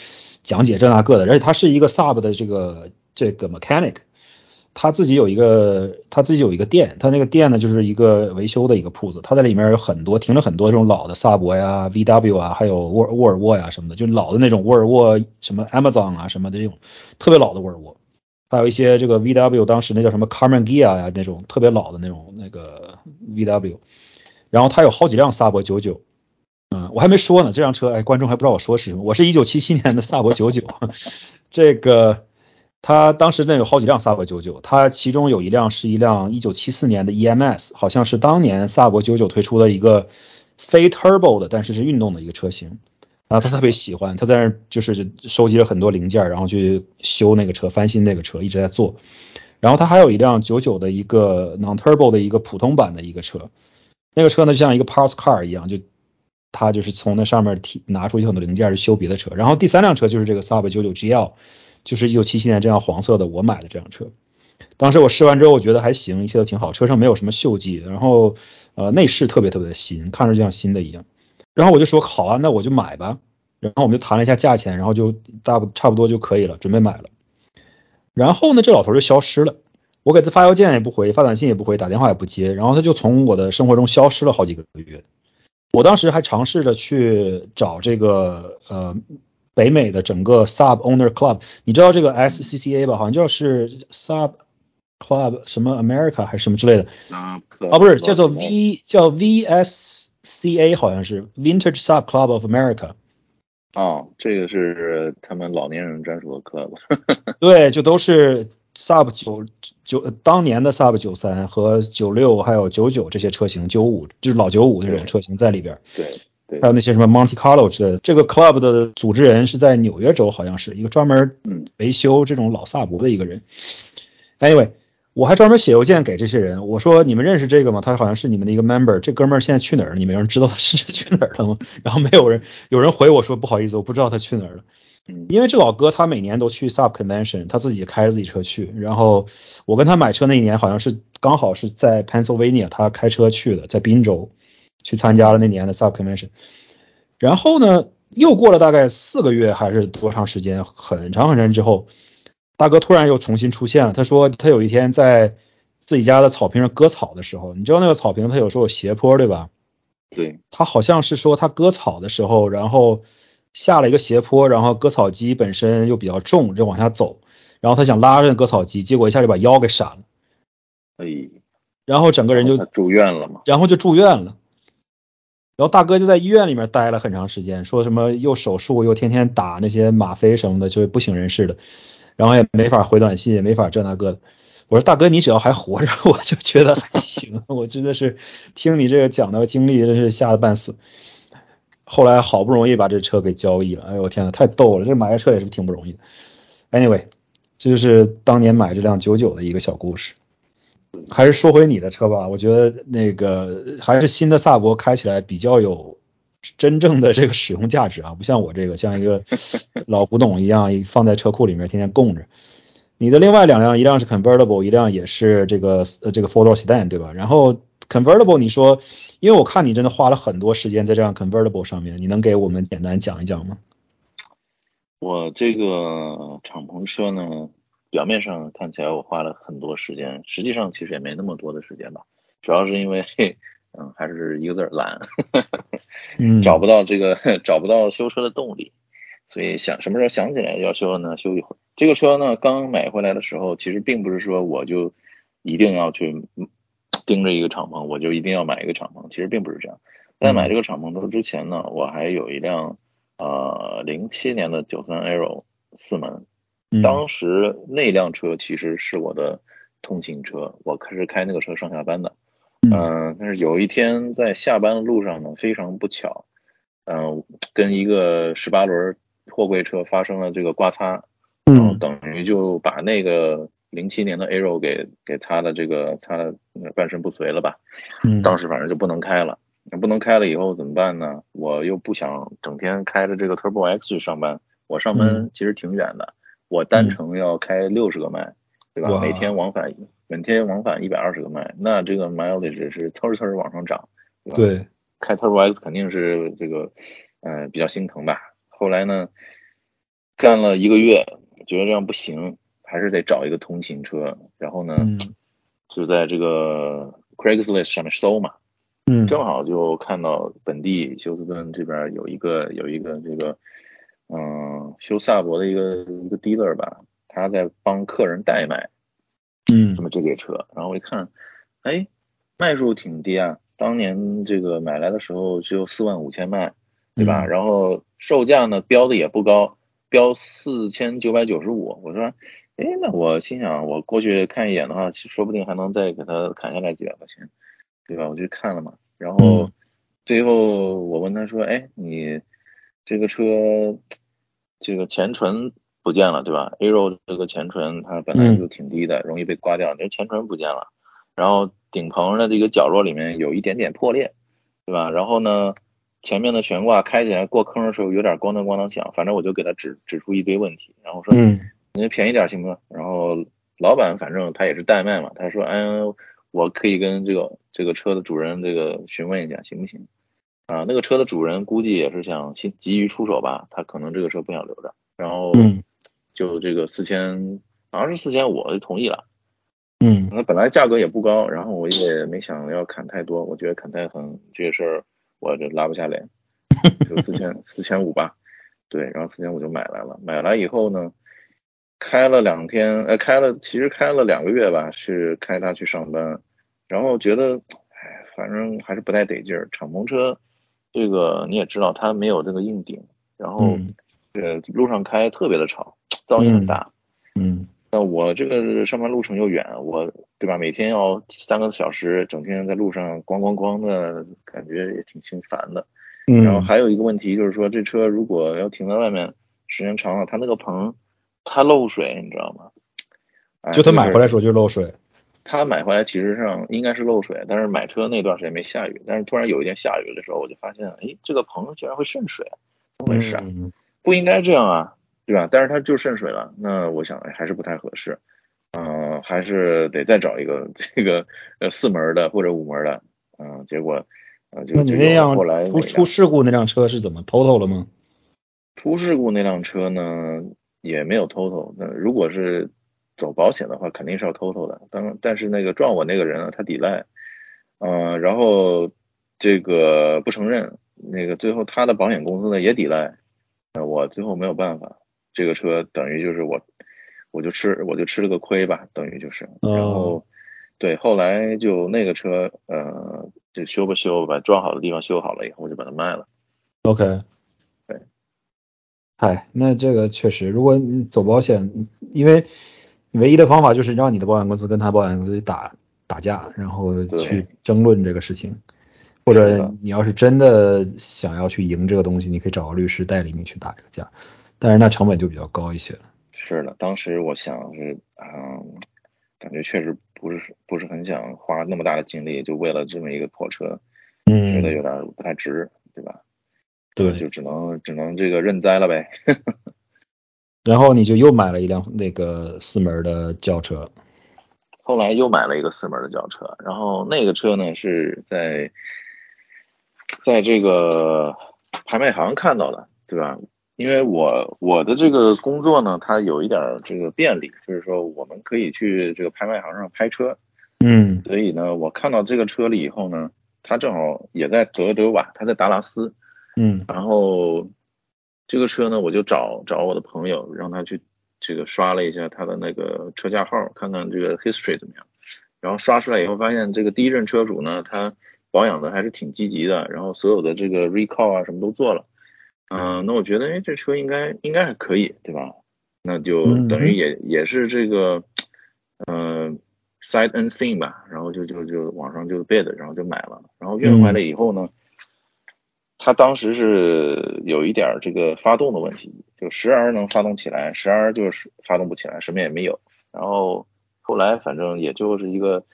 讲解这那个的，而且他是一个 Sub 的这个这个 mechanic，他自己有一个他自己有一个店，他那个店呢就是一个维修的一个铺子，他在里面有很多停了很多这种老的萨博呀、VW 啊，还有沃沃尔沃呀什么的，就老的那种沃尔沃什么 Amazon 啊什么的这种特别老的沃尔沃，还有一些这个 VW 当时那叫什么 Carmen Gia 呀那种特别老的那种那个 VW，然后他有好几辆萨博九九。嗯，我还没说呢，这辆车，哎，观众还不知道我说是什么。我是一九七七年的萨博九九，这个他当时那有好几辆萨博九九，他其中有一辆是一辆一九七四年的 EMS，好像是当年萨博九九推出的一个非 Turbo 的，但是是运动的一个车型。然后他特别喜欢，他在那儿就是收集了很多零件，然后去修那个车，翻新那个车，一直在做。然后他还有一辆九九的一个 Non Turbo 的一个普通版的一个车，那个车呢就像一个 Parts Car 一样就。他就是从那上面提拿出很多零件去修别的车，然后第三辆车就是这个 Saab 99 GL，就是一九七七年这辆黄色的我买的这辆车。当时我试完之后，我觉得还行，一切都挺好，车上没有什么锈迹，然后呃内饰特别特别的新，看着就像新的一样。然后我就说好啊，那我就买吧。然后我们就谈了一下价钱，然后就大不差不多就可以了，准备买了。然后呢，这老头就消失了，我给他发邮件也不回，发短信也不回，打电话也不接，然后他就从我的生活中消失了好几个月。我当时还尝试着去找这个呃北美的整个 Sub Owner Club，你知道这个 SCCA 吧？好像就是 Sub Club 什么 America 还是什么之类的啊？啊不是，叫做 V 叫 VSCA，好像是 Vintage Sub Club of America。哦，这个是他们老年人专属的 club。对，就都是 Sub 九。九当年的 Sub 九三和九六还有九九这些车型，九五就是老九五这种车型在里边。对对。还有那些什么 Monte Carlo 之类的。这个 club 的组织人是在纽约州，好像是一个专门维修这种老萨博的一个人。Anyway，我还专门写邮件给这些人，我说你们认识这个吗？他好像是你们的一个 member。这哥们儿现在去哪儿了？你们有人知道他是去哪儿了吗？然后没有人，有人回我说不好意思，我不知道他去哪儿了。因为这老哥他每年都去 Sub Convention，他自己开着自己车去。然后我跟他买车那一年好像是刚好是在 Pennsylvania，他开车去的，在宾州去参加了那年的 Sub Convention。然后呢，又过了大概四个月还是多长时间，很长很长之后，大哥突然又重新出现了。他说他有一天在自己家的草坪上割草的时候，你知道那个草坪它有时候有斜坡对吧？对。他好像是说他割草的时候，然后。下了一个斜坡，然后割草机本身又比较重，就往下走。然后他想拉着割草机，结果一下就把腰给闪了。哎，然后整个人就住院了嘛。然后就住院了。然后大哥就在医院里面待了很长时间，说什么又手术又天天打那些吗啡什么的，就是不省人事的。然后也没法回短信，也没法这那个的。我说大哥，你只要还活着，我就觉得还行。我真的是听你这个讲的经历，真是吓得半死。后来好不容易把这车给交易了，哎呦我天呐，太逗了！这买个车也是挺不容易的。Anyway，这就是当年买这辆九九的一个小故事。还是说回你的车吧，我觉得那个还是新的萨博开起来比较有真正的这个使用价值啊，不像我这个像一个 老古董一样，放在车库里面天天供着。你的另外两辆，一辆是 convertible，一辆也是这个呃这个 four door sedan 对吧？然后 convertible 你说。因为我看你真的花了很多时间在这辆 convertible 上面，你能给我们简单讲一讲吗？我这个敞篷车呢，表面上看起来我花了很多时间，实际上其实也没那么多的时间吧。主要是因为，嗯，还是一个字懒，找不到这个 找不到修车的动力，所以想什么时候想起来要修呢，修一会儿。这个车呢，刚买回来的时候，其实并不是说我就一定要去。盯着一个敞篷，我就一定要买一个敞篷。其实并不是这样，在买这个敞篷车之前呢，我还有一辆呃零七年的九三 Aero 四门，当时那辆车其实是我的通勤车，我开始开那个车上下班的。嗯，但是有一天在下班的路上呢，非常不巧，嗯，跟一个十八轮货柜车发生了这个刮擦，然后等于就把那个。零七年的 Aero 给给擦的这个擦的半身不遂了吧？嗯，当时反正就不能开了。那不能开了以后怎么办呢？我又不想整天开着这个 Turbo X 去上班。我上班其实挺远的，我单程要开六十个迈，对吧？每天往返每天往返一百二十个迈，那这个 mileage 是蹭蹭往上涨，对吧？对，开 Turbo X 肯定是这个，嗯，比较心疼吧。后来呢，干了一个月，觉得这样不行。还是得找一个通勤车，然后呢，嗯就在这个 Craigslist 上面搜嘛，嗯正好就看到本地休斯顿这边有一个有一个这个嗯修萨博的一个一个 dealer 吧，他在帮客人代卖嗯什么这类车，然后我一看，哎，卖数挺低啊，当年这个买来的时候只有四万五千卖，对吧？嗯然后售价呢标的也不高，标四千九百九十五。我说，哎，那我心想，我过去看一眼的话，说不定还能再给他砍下来几百块钱，对吧？我就看了嘛。然后嗯最后我问他说，哎，你这个车这个前唇不见了，对吧？Aero 这个前唇它本来就挺低的，容易被刮掉，你这前唇不见了。然后顶棚的这个角落里面有一点点破裂，对吧？然后呢，前面的悬挂开起来过坑的时候有点咣当咣当响，反正我就给他指指出一堆问题，然后说嗯您便宜点行吗？然后老板反正他也是代卖嘛，他说，哎，我可以跟这个这个车的主人这个询问一下，行不行？啊，那个车的主人估计也是想急急于出手吧，他可能这个车不想留着，然后嗯就这个四千，好像是四千五，我就同意了。嗯。那本来价格也不高，然后我也没想要砍太多，我觉得砍太狠这个事儿我就拉不下脸，就四千四千五吧，对，然后四千五就买来了，买来以后呢，开了两天，呃，开了其实开了两个月吧，是开它去上班，然后觉得，哎，反正还是不太得劲儿，敞篷车这个你也知道它没有这个硬顶，然后嗯呃路上开特别的吵，噪音很大。嗯那我这个上班路程又远，我对吧？每天要三个小时，整天在路上咣咣咣的，感觉也挺心烦的。嗯，然后还有一个问题就是说，这车如果要停在外面时间长了，它那个棚它漏水，你知道吗？哎就他买回来这个时候就漏水。他买回来其实上应该是漏水，但是买车那段时间没下雨，但是突然有一天下雨的时候，我就发现，哎，这个棚居然会渗水，怎么回事啊？嗯不应该这样啊，对吧？但是它就渗水了，那我想哎还是不太合适，嗯、还是得再找一个 这个呃四门的或者五门的，嗯、结果呃就那样后来出出事故那辆车是怎么 total 了吗？出事故那辆车呢也没有 total，那如果是走保险的话，肯定是要 total 的，当但是那个撞我那个人啊，他抵赖，嗯、然后这个不承认，那个最后他的保险公司呢也抵赖，呃，我最后没有办法，这个车等于就是我，我就吃我就吃了个亏吧，等于就是，然哦后对，后来就那个车呃就修吧修吧，撞好的地方修好了以后我就把它卖了。OK，对，嗨，那这个确实，如果你走保险，因为唯一的方法就是让你的保险公司跟他保险公司打打架，然后去争论这个事情，或者你要是真的想要去赢这个东西，你可以找个律师代理你去打这个架，但是那成本就比较高一些了。是的，当时我想是，嗯，感觉确实不是不是很想花那么大的精力，就为了这么一个破车，嗯觉得有嗯，点不太值，对吧？对就只能只能这个认栽了呗。然后你就又买了一辆那个四门的轿车。后来又买了一个四门的轿车，然后那个车呢是在在这个拍卖行看到的，对吧？因为我我的这个工作呢，它有一点儿这个便利，就是说我们可以去这个拍卖行上拍车，嗯。所以呢，我看到这个车了以后呢，它正好也在德德瓦，它在达拉斯，嗯。然后这个车呢，我就找找我的朋友，让他去这个刷了一下他的那个车架号，看看这个 history 怎么样。然后刷出来以后，发现这个第一任车主呢，他保养的还是挺积极的，然后所有的这个 recall 啊什么都做了。嗯、那我觉得，哎，这车应该应该还可以，对吧？那就等于也、也是这个，嗯、sight unseen 吧，然后就就就网上就 bid，然后就买了，然后运回来以后呢，它当时是有一点儿这个发动的问题，就时而能发动起来，时而就是发动不起来，什么也没有。然后后来反正也就是一个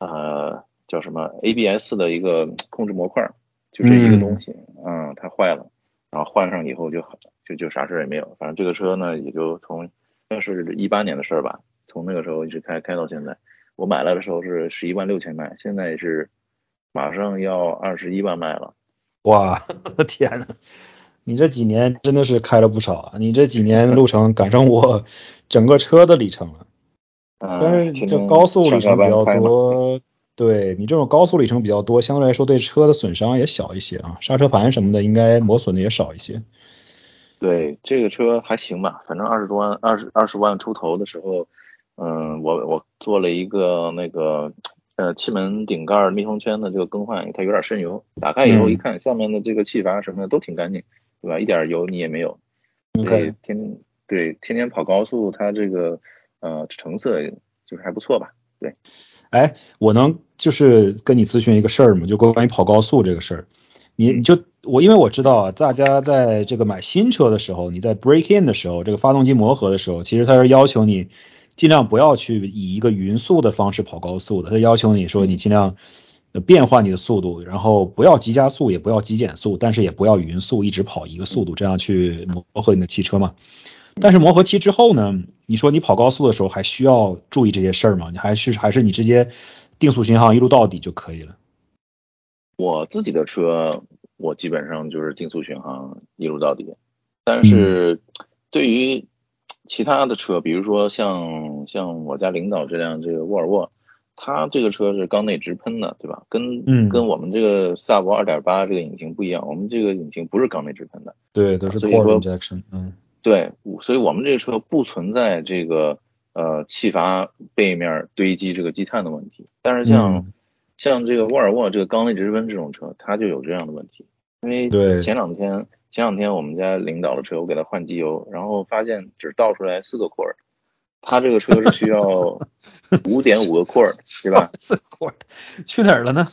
呃叫什么 ABS 的一个控制模块，就这一个东西，嗯，它坏了，然后换上以后就就就啥事儿也没有。反正这个车呢，也就从那是一八年的事儿吧，从那个时候一直开开到现在。我买来的时候是十一万六千卖，现在是马上要二十一万卖了。哇，天呐，你这几年真的是开了不少啊！你这几年路程赶上我整个车的里程了。但是这高速里程比较多，对你这种高速里程比较多，相对来说对车的损伤也小一些啊，刹车盘什么的应该磨损的也少一些。对，这个车还行吧，反正二十多万、二十二十万出头的时候，嗯，我我做了一个那个呃气门顶盖密封圈的这个更换，它有点渗油，打开以后一看，下面的这个气阀什么的都挺干净，对吧？一点油你也没有。对，天对天天跑高速，它这个呃成色就是还不错吧？对。哎，我能就是跟你咨询一个事儿吗？就关于跑高速这个事儿。你你就我因为我知道啊，大家在这个买新车的时候，你在 break in 的时候，这个发动机磨合的时候，其实它是要求你尽量不要去以一个匀速的方式跑高速的，它要求你说你尽量变换你的速度，然后不要急加速，也不要急减速，但是也不要匀速一直跑一个速度，这样去磨合你的汽车嘛。但是磨合期之后呢，你说你跑高速的时候还需要注意这些事儿吗？你还是还是你直接定速巡航一路到底就可以了？我自己的车，我基本上就是定速巡航一路到底。但是对于其他的车，比如说像像我家领导这辆这个沃尔沃，它这个车是缸内直喷的，对吧？跟跟我们这个萨博二点八这个引擎不一样，我们这个引擎不是缸内直喷的，对，都是涡轮加喷。嗯，对，所以我们这个车不存在这个呃气阀背面堆积这个积碳的问题。但是像像这个沃尔沃这个缸内直喷这种车，它就有这样的问题。因为前两天前两天我们家领导的车，我给他换机油，然后发现只倒出来四个库尔，他这个车是需要 五点五个库尔，对吧？四个库尔去哪儿了呢？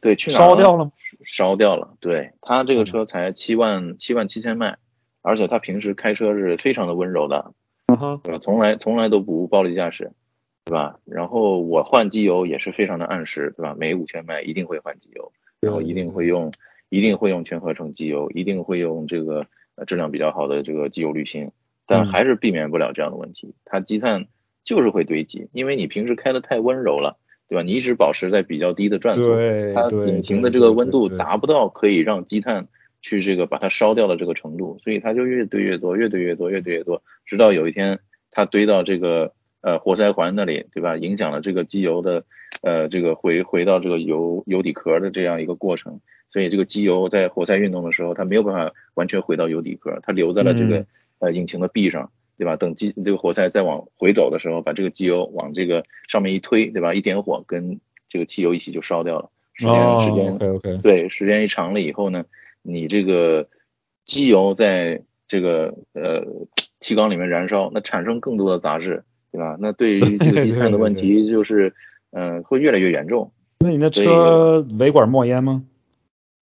对，去哪烧掉了？烧掉了。对他这个车才七万七万七千迈，而且他平时开车是非常的温柔的，对吧？从来从来都不暴力驾驶。对吧？然后我换机油也是非常的按时，对吧？每五千迈一定会换机油，然后一定会用，一定会用全合成机油，一定会用这个质量比较好的这个机油滤芯，但还是避免不了这样的问题，它积碳就是会堆积，因为你平时开的太温柔了，对吧？你一直保持在比较低的转速，它引擎的这个温度达不到可以让积碳去这个把它烧掉的这个程度，所以它就越堆越多，越堆越多，越堆越多，直到有一天它堆到这个。呃，活塞环那里，对吧？影响了这个机油的，呃，这个回回到这个油油底壳的这样一个过程，所以这个机油在活塞运动的时候，它没有办法完全回到油底壳，它留在了这个呃引擎的壁上，对吧？等机这个活塞再往回走的时候，把这个机油往这个上面一推，对吧？一点火，跟这个汽油一起就烧掉了。时间时间对，时间一长了以后呢，你这个机油在这个呃气缸里面燃烧，那产生更多的杂质。对吧？那对 于这个积碳的问题，就是嗯，会越来越严重。那你那车尾管冒烟吗？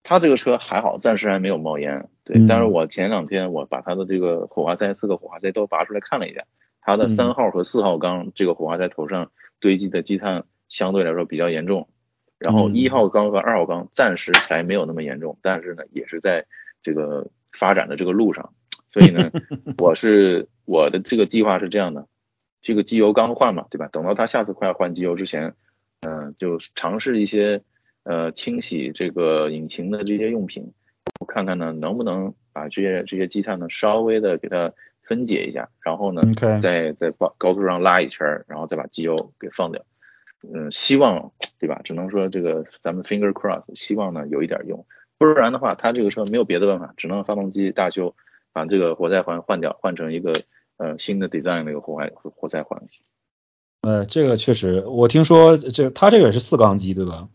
他这个车还好，暂时还没有冒烟。对，但是我前两天我把他的这个火花塞四个火花塞都拔出来看了一下，他的三号和四号缸这个火花塞头上堆积的积碳相对来说比较严重，然后一号缸和二号缸暂时还没有那么严重，但是呢，也是在这个发展的这个路上。所以呢，我是我的这个计划是这样的。这个机油刚换嘛，对吧？等到他下次快要换机油之前，嗯，就尝试一些呃清洗这个引擎的这些用品，我看看呢能不能把这些这些积碳呢稍微的给它分解一下，然后呢再在高高速上拉一圈，然后再把机油给放掉。嗯，希望对吧？只能说这个咱们 finger cross，希望呢有一点用，不然的话，他这个车没有别的办法，只能发动机大修，把这个活塞环换掉，换成一个。呃，新的 design 那个活塞活塞环，呃，这个确实，我听说这它这个也是四缸机对吧？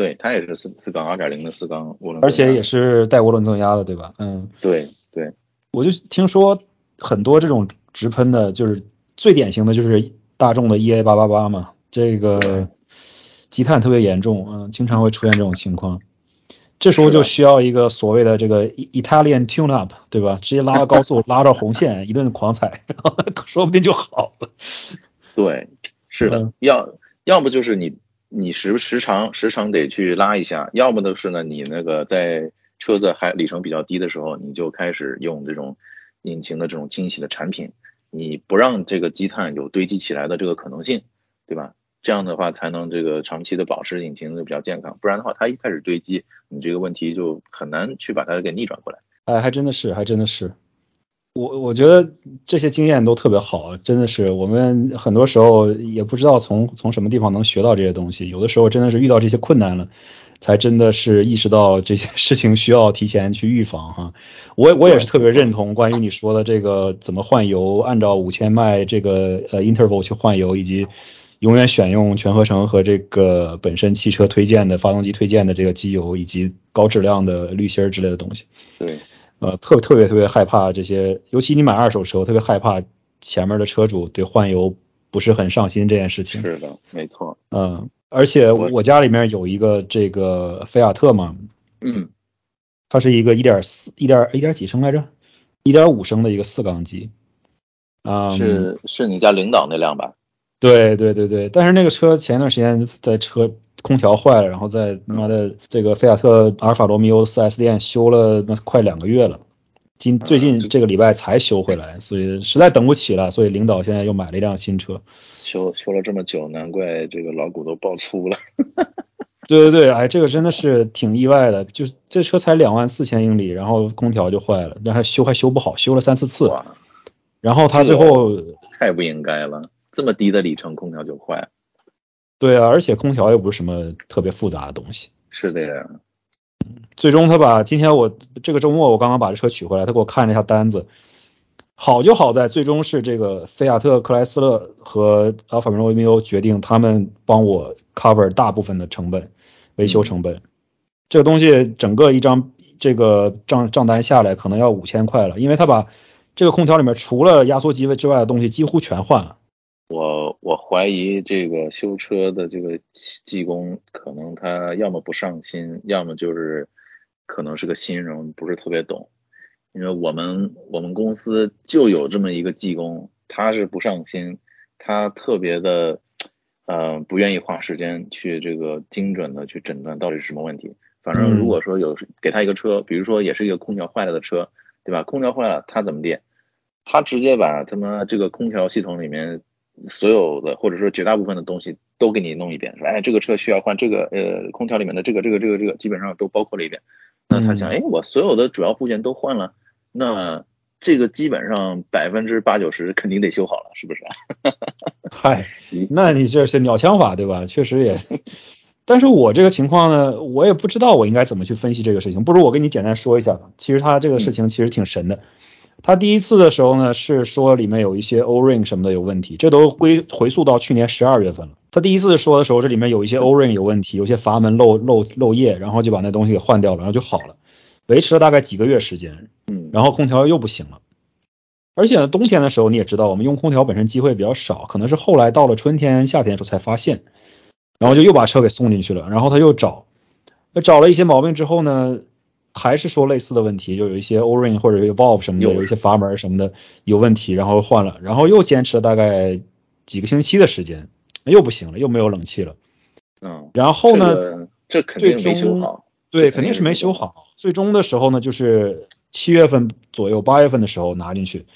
对，它也是四四缸二点零的四缸涡轮，而且也是带涡轮增压的对吧？嗯，对对，我就听说很多这种直喷的，就是最典型的就是大众的 EA 八八八嘛，这个积碳特别严重，嗯，经常会出现这种情况。这时候就需要一个所谓的这个 Italian tune up，对吧？直接拉到高速，拉到红线，一顿狂踩，说不定就好了。对，是的，要要不就是你你时时常时常得去拉一下，要么就是呢你那个在车子还里程比较低的时候，你就开始用这种引擎的这种清洗的产品，你不让这个积碳有堆积起来的这个可能性，对吧？这样的话才能这个长期的保持引擎的比较健康，不然的话它一开始堆积，你这个问题就很难去把它给逆转过来。哎，还真的是，还真的是。我我觉得这些经验都特别好，真的是我们很多时候也不知道从从什么地方能学到这些东西，有的时候真的是遇到这些困难了，才真的是意识到这些事情需要提前去预防哈。我我也是特别认同关于你说的这个怎么换油，按照五千迈这个呃 interval 去换油，以及永远选用全合成和这个本身汽车推荐的发动机推荐的这个机油，以及高质量的滤芯之类的东西。对。呃，特别特别特别害怕这些，尤其你买二手车，特别害怕前面的车主对换油不是很上心这件事情。是的，没错。嗯，而且我家里面有一个这个菲亚特嘛，嗯，它是一个一点四、一点一点几升来着，一点五升的一个四缸机。啊，是是你家领导那辆吧？对对对对，但是那个车前一段时间在车。空调坏了，然后在他妈的这个菲亚特阿尔法罗密欧 4S 店修了那快两个月了，今最近这个礼拜才修回来，所以实在等不起了，所以领导现在又买了一辆新车。修修了这么久，难怪这个老骨都爆粗了。对对对，哎，这个真的是挺意外的，就是这车才两万四千英里，然后空调就坏了，那还修还修不好，修了三四次。然后他最后太不应该了，这么低的里程空调就坏。对啊，而且空调又不是什么特别复杂的东西。是的呀。最终他把今天我这个周末我刚刚把这车取回来，他给我看了一下单子，好就好在最终是这个菲亚特克莱斯勒和阿尔法罗密欧决定他们帮我 cover 大部分的成本，维修成本。这个东西整个一张这个账账单下来可能要五千块了，因为他把这个空调里面除了压缩机之外的东西几乎全换了。我我怀疑这个修车的这个技工可能他要么不上心，要么就是可能是个新人，不是特别懂。因为我们我们公司就有这么一个技工，他是不上心，他特别的呃不愿意花时间去这个精准的去诊断到底是什么问题。反正如果说有给他一个车，比如说也是一个空调坏了的车，对吧？空调坏了他怎么地？他直接把他妈这个空调系统里面。所有的或者说绝大部分的东西都给你弄一遍，说哎这个车需要换这个呃空调里面的这个这个这个这个基本上都包括了一遍。那他想哎我所有的主要部件都换了，那这个基本上百分之八九十肯定得修好了，是不是？嗨，那你这是鸟枪法对吧？确实也，但是我这个情况呢，我也不知道我应该怎么去分析这个事情，不如我跟你简单说一下吧。其实他这个事情其实挺神的。他第一次的时候呢，是说里面有一些 O-ring 什么的有问题，这都归回溯到去年十二月份了。他第一次说的时候，这里面有一些 O-ring 有问题，有些阀门漏漏漏液，然后就把那东西给换掉了，然后就好了，维持了大概几个月时间。嗯，然后空调又不行了，而且呢，冬天的时候你也知道，我们用空调本身机会比较少，可能是后来到了春天、夏天的时候才发现，然后就又把车给送进去了，然后他又找，找了一些毛病之后呢。还是说类似的问题，就有一些 O-ring 或者 evolve 什么的，有一些阀门什么的有问题，然后换了，然后又坚持了大概几个星期的时间，又不行了，又没有冷气了。嗯，然后呢，这肯定没修好。对，肯定是没修好。最终的时候呢，就是七月份左右，八月份的时候拿进去，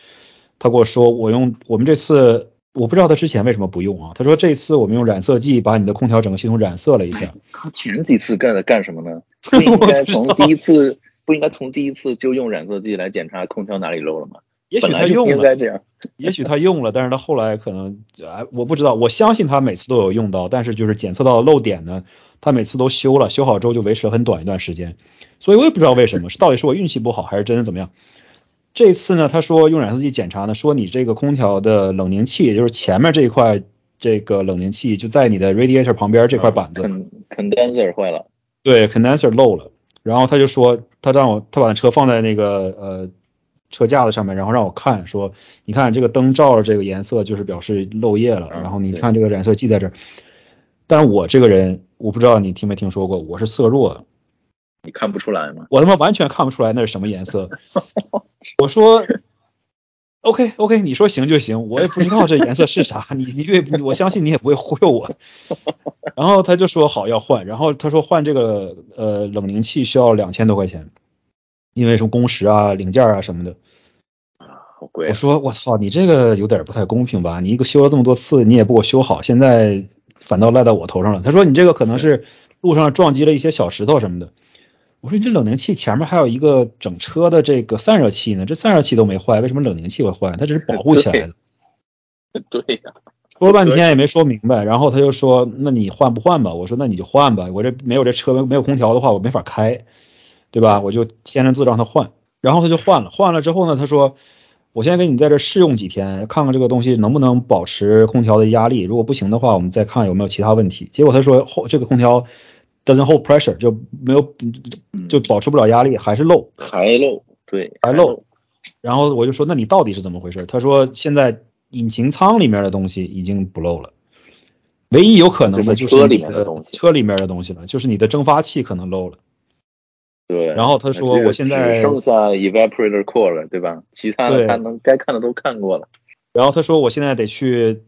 他跟我说，我用我们这次。我不知道他之前为什么不用啊？他说这次我们用染色剂把你的空调整个系统染色了一下。他前几次干了干什么呢？不应该从第一次不应该从第一次就用染色剂来检查空调哪里漏了吗？也许他用了，应该这样。也许他用了，但是他后来可能哎，我不知道。我相信他每次都有用到，但是就是检测到漏点呢，他每次都修了，修好之后就维持了很短一段时间。所以我也不知道为什么，是到底是我运气不好，还是真的怎么样？这次呢，他说用染色剂检查呢，说你这个空调的冷凝器，也就是前面这一块这个冷凝器就在你的 radiator 旁边这块板子，condenser 坏了，对，condenser 漏了，然后他就说他让我他把车放在那个呃车架子上面，然后让我看，说你看这个灯照着这个颜色就是表示漏液了，然后你看这个染色剂在这儿，但我这个人我不知道你听没听说过，我是色弱。你看不出来吗？我他妈完全看不出来那是什么颜色。我说，OK OK，你说行就行，我也不知道这颜色是啥。你你越我相信你也不会忽悠我。然后他就说好要换，然后他说换这个呃冷凝器需要两千多块钱，因为什么工时啊、零件啊什么的。好贵。我说我操，你这个有点不太公平吧？你一个修了这么多次，你也不给我修好，现在反倒赖到我头上了。他说你这个可能是路上撞击了一些小石头什么的。我说你这冷凝器前面还有一个整车的这个散热器呢，这散热器都没坏，为什么冷凝器会坏？它只是保护起来的。对呀，说了半天也没说明白，然后他就说：“那你换不换吧？”我说：“那你就换吧，我这没有这车没有空调的话，我没法开，对吧？我就签了字让他换。”然后他就换了，换了之后呢，他说：“我现在给你在这试用几天，看看这个东西能不能保持空调的压力，如果不行的话，我们再看有没有其他问题。”结果他说后这个空调 doesn't hold pressure 就没有就保持不了压力，还是漏，还漏，对，还漏。然后我就说：“那你到底是怎么回事？”他说：“现在。”引擎舱里面的东西已经不漏了，唯一有可能的就是车里面的东西，车里面的东西了，就是你的蒸发器可能漏了。对。然后他说：“我现在只剩下 evaporator core 了，对吧？其他的他能该看的都看过了。”然后他说：“我现在得去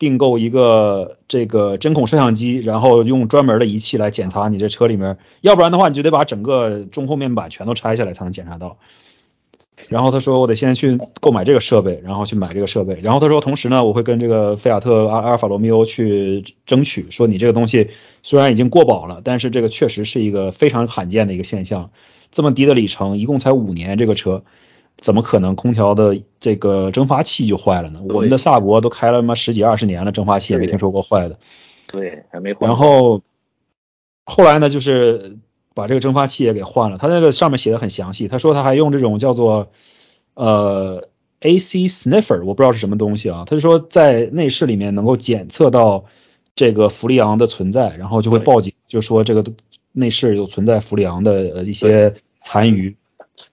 订购一个这个针孔摄像机，然后用专门的仪器来检查你这车里面，要不然的话你就得把整个中后面板全都拆下来才能检查到。”然后他说我得先去购买这个设备，然后去买这个设备。然后他说同时呢，我会跟这个菲亚特阿阿尔法罗密欧去争取，说你这个东西虽然已经过保了，但是这个确实是一个非常罕见的一个现象。这么低的里程，一共才五年，这个车怎么可能空调的这个蒸发器就坏了呢？我们的萨博都开了妈十几二十年了，蒸发器也没听说过坏的。对，还没坏。然后后来呢，就是。把这个蒸发器也给换了，他那个上面写的很详细。他说他还用这种叫做呃 AC sniffer，我不知道是什么东西啊。他就说在内饰里面能够检测到这个氟利昂的存在，然后就会报警，就说这个内饰有存在氟利昂的一些残余。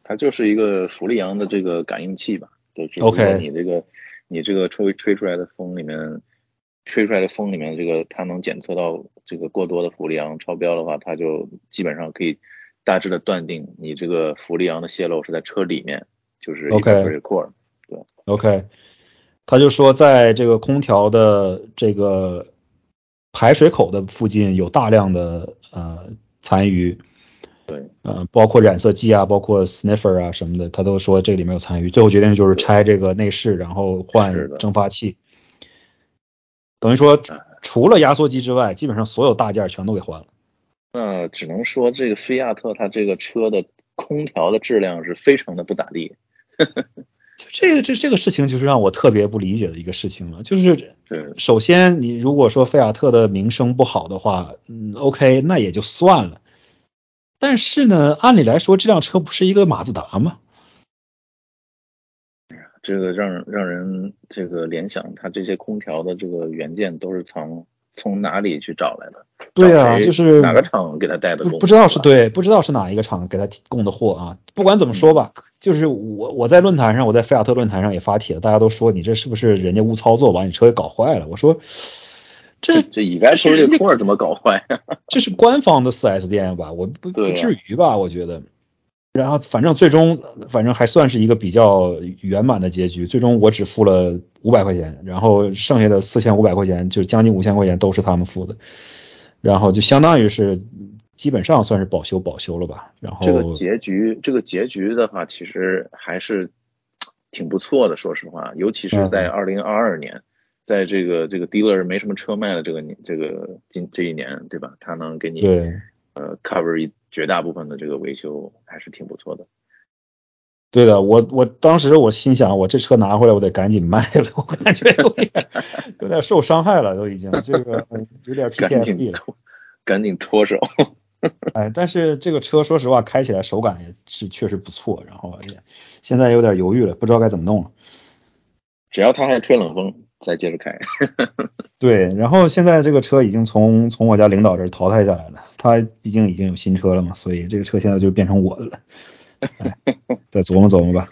它就是一个氟利昂的这个感应器吧？对，OK。你这个你这个吹吹出来的风里面。吹出来的风里面，这个它能检测到这个过多的氟利昂超标的话，它就基本上可以大致的断定你这个氟利昂的泄漏是在车里面，就是 OK 对，OK，他就说在这个空调的这个排水口的附近有大量的呃残余，对，呃，包括染色剂啊，包括 sniffer 啊什么的，他都说这里面有参与。最后决定就是拆这个内饰，然后换蒸发器。等于说，除了压缩机之外，基本上所有大件全都给换了。那只能说，这个菲亚特它这个车的空调的质量是非常的不咋地。这个这这个事情就是让我特别不理解的一个事情了。就是首先，你如果说菲亚特的名声不好的话，嗯，OK，那也就算了。但是呢，按理来说，这辆车不是一个马自达吗？这个让让人这个联想，它这些空调的这个元件都是从从哪里去找来的？对啊，就是哪个厂给他带的？不不知道是对，不知道是哪一个厂给他提供的货啊。不管怎么说吧，就是我我在论坛上，我在菲亚特论坛上也发帖，大家都说你这是不是人家误操作把你车给搞坏了？我说这这以外说这托怎么搞坏？这是官方的 4S 店吧？我不不至于吧？我觉得。然后反正最终反正还算是一个比较圆满的结局，最终我只付了五百块钱，然后剩下的四千五百块钱就将近五千块钱都是他们付的，然后就相当于是基本上算是保修保修了吧。然后这个结局这个结局的话，其实还是挺不错的，说实话，尤其是在二零二二年，在这个这个 dealer 没什么车卖的这个年这个今这一年，对吧？他能给你对呃 cover 一。绝大部分的这个维修还是挺不错的。对的，我我当时我心想，我这车拿回来我得赶紧卖了，我感觉有点有点受伤害了，都已经这个有点 PTSD 了，赶紧脱手。哎，但是这个车说实话开起来手感也是确实不错，然后也现在有点犹豫了，不知道该怎么弄了。只要它还吹冷风，再接着开。对，然后现在这个车已经从从我家领导这儿淘汰下来了。他毕竟已经有新车了嘛，所以这个车现在就变成我的了。再琢磨琢磨吧。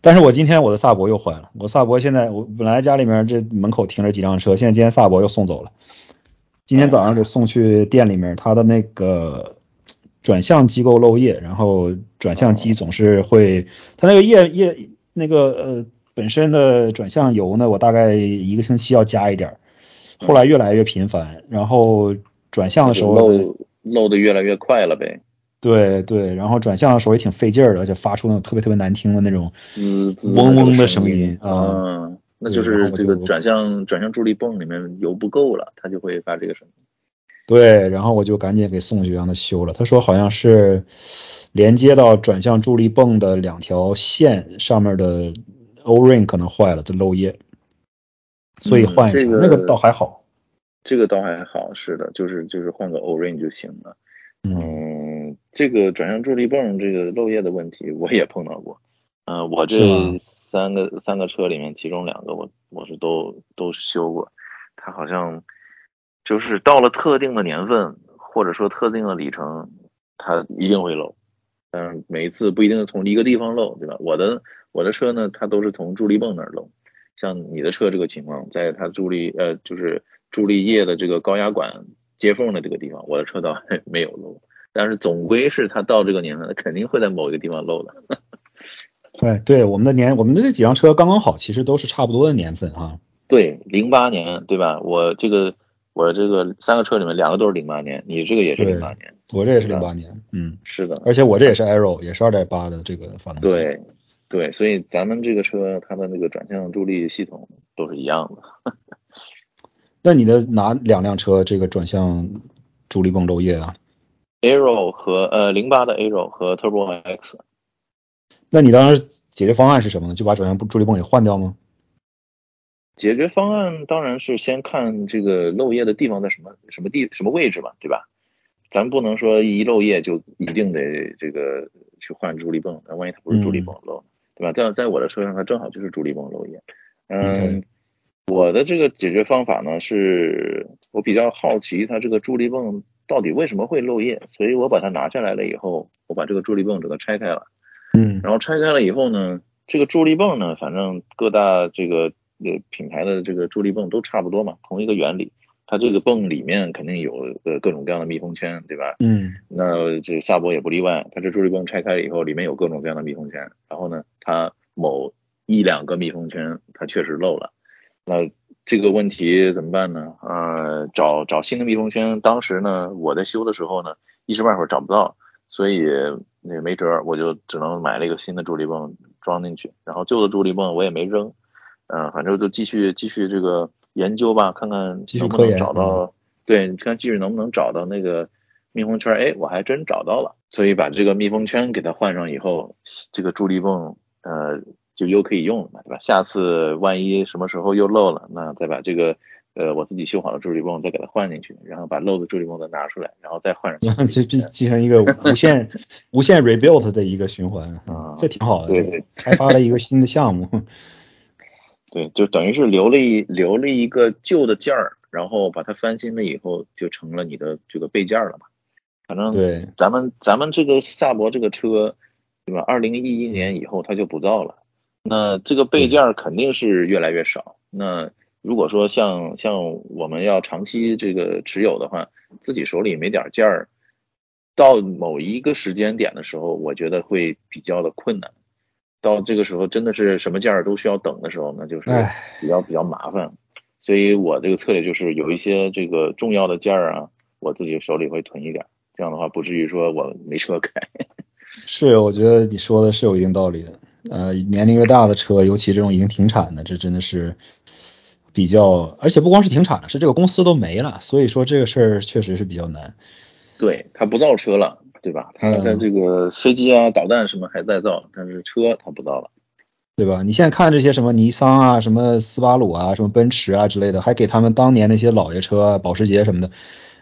但是我今天我的萨博又坏了。我萨博现在我本来家里面这门口停着几辆车，现在今天萨博又送走了。今天早上给送去店里面，他的那个转向机构漏液，然后转向机总是会，他那个液液那个呃本身的转向油呢，我大概一个星期要加一点，后来越来越频繁，然后转向的时候。漏漏的越来越快了呗，对对，然后转向的时候也挺费劲儿的，而且发出那种特别特别难听的那种滋嗡嗡的声音啊，那就是这个转向转向助力泵里面油不够了，它就会发这个声音。对，然后我就赶紧给送去让他修了，他说好像是连接到转向助力泵的两条线上面的 O-ring 可能坏了，这漏液，所以换一下，那个倒还好。这个倒还好，是的，就是就是换个 O-ring 就行了。嗯，这个转向助力泵这个漏液的问题我也碰到过。嗯，我这三个三个车里面，其中两个我我是都都修过。它好像就是到了特定的年份，或者说特定的里程，它一定会漏。嗯，每一次不一定从一个地方漏，对吧？我的我的车呢，它都是从助力泵那儿漏。像你的车这个情况，在它助力呃就是助力液的这个高压管。接缝的这个地方，我的车倒 没有漏，但是总归是它到这个年份，它肯定会在某一个地方漏的。对对，我们的年，我们的这几辆车刚刚好，其实都是差不多的年份啊。对，零八年对吧？我这个我这个三个车里面两个都是零八年，你这个也是零八年，我这也是零八年，嗯，是的，而且我这也是 Arrow，也是二点八的这个发动机。对对，所以咱们这个车它的那个转向助力系统都是一样的。那你的哪两辆车这个转向助力泵漏液啊？Arrow 和呃零八的 Arrow 和 Turbo X。那你当时解决方案是什么呢？就把转向助力泵给换掉吗？解决方案当然是先看这个漏液的地方在什么什么地什么位置嘛，对吧？咱不能说一漏液就一定得这个去换助力泵，那万一它不是助力泵漏，对吧？在在我的车上它正好就是助力泵漏液，嗯。我的这个解决方法呢，是我比较好奇它这个助力泵到底为什么会漏液，所以我把它拿下来了以后，我把这个助力泵整个拆开了，嗯，然后拆开了以后呢，这个助力泵呢，反正各大这个呃品牌的这个助力泵都差不多嘛，同一个原理，它这个泵里面肯定有呃各种各样的密封圈，对吧？嗯，那这萨博也不例外，它这助力泵拆开了以后，里面有各种各样的密封圈，然后呢，它某一两个密封圈它确实漏了。那这个问题怎么办呢？呃，找找新的密封圈。当时呢，我在修的时候呢，一时半会儿找不到，所以那没辙，我就只能买了一个新的助力泵装进去。然后旧的助力泵我也没扔，嗯，反正就继续继续这个研究吧，看看能不能找到。对，你看技术能不能找到那个密封圈？哎，我还真找到了。所以把这个密封圈给它换上以后，这个助力泵，呃。就又可以用了嘛，对吧？下次万一什么时候又漏了，那再把这个呃我自己修好的助力泵再给它换进去，然后把漏的助力泵再拿出来，然后再换上，就就进行一个无限无限 rebuild 的一个循环 啊，这挺好的，对对，开发了一个新的项目，对，就等于是留了一留了一个旧的件儿，然后把它翻新了以后，就成了你的这个备件了嘛。反正对，咱们咱们这个萨博这个车，对吧？二零一一年以后它就不造了。那这个备件肯定是越来越少。那如果说像像我们要长期这个持有的话，自己手里没点件儿，到某一个时间点的时候，我觉得会比较的困难。到这个时候真的是什么件儿都需要等的时候，那就是比较比较麻烦。所以我这个策略就是有一些这个重要的件儿啊，我自己手里会囤一点，这样的话不至于说我没车开。是，我觉得你说的是有一定道理的。呃，年龄越大的车，尤其这种已经停产的，这真的是比较，而且不光是停产了，是这个公司都没了，所以说这个事儿确实是比较难。对他不造车了，对吧？他他这个飞机啊、导弹什么还在造，但是车他不造了，对吧？你现在看这些什么尼桑啊、什么斯巴鲁啊、什么奔驰啊之类的，还给他们当年那些老爷车，保时捷什么的。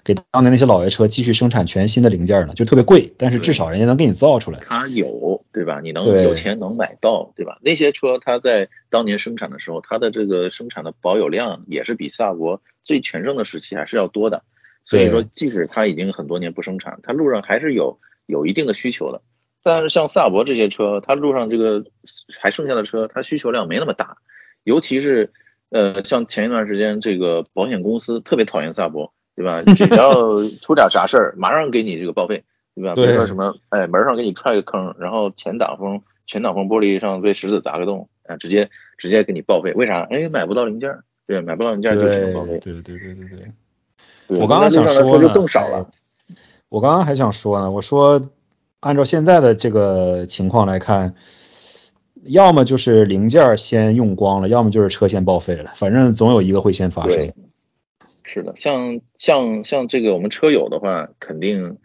给当年那些老爷车继续生产全新的零件呢，就特别贵，但是至少人家能给你造出来。它有，对吧？你能有钱能买到，对吧？那些车它在当年生产的时候，它的这个生产的保有量也是比萨博最全盛的时期还是要多的。所以说，即使它已经很多年不生产，它路上还是有有一定的需求的。但是像萨博这些车，它路上这个还剩下的车，它需求量没那么大。尤其是呃，像前一段时间这个保险公司特别讨厌萨博。对吧？只要 出点啥事儿，马上给你这个报废，对吧？比如说什么，哎，门上给你踹个坑，然后前挡风前挡风玻璃上被石子砸个洞，啊，直接直接给你报废。为啥？哎，买不到零件，对，买不到零件就只能报废。对对对对对。我刚刚想说就更少了。我刚刚还想说呢，我说按照现在的这个情况来看，要么就是零件先用光了，要么就是车先报废了，反正总有一个会先发生。是的，像像像这个我们车友的话，肯定，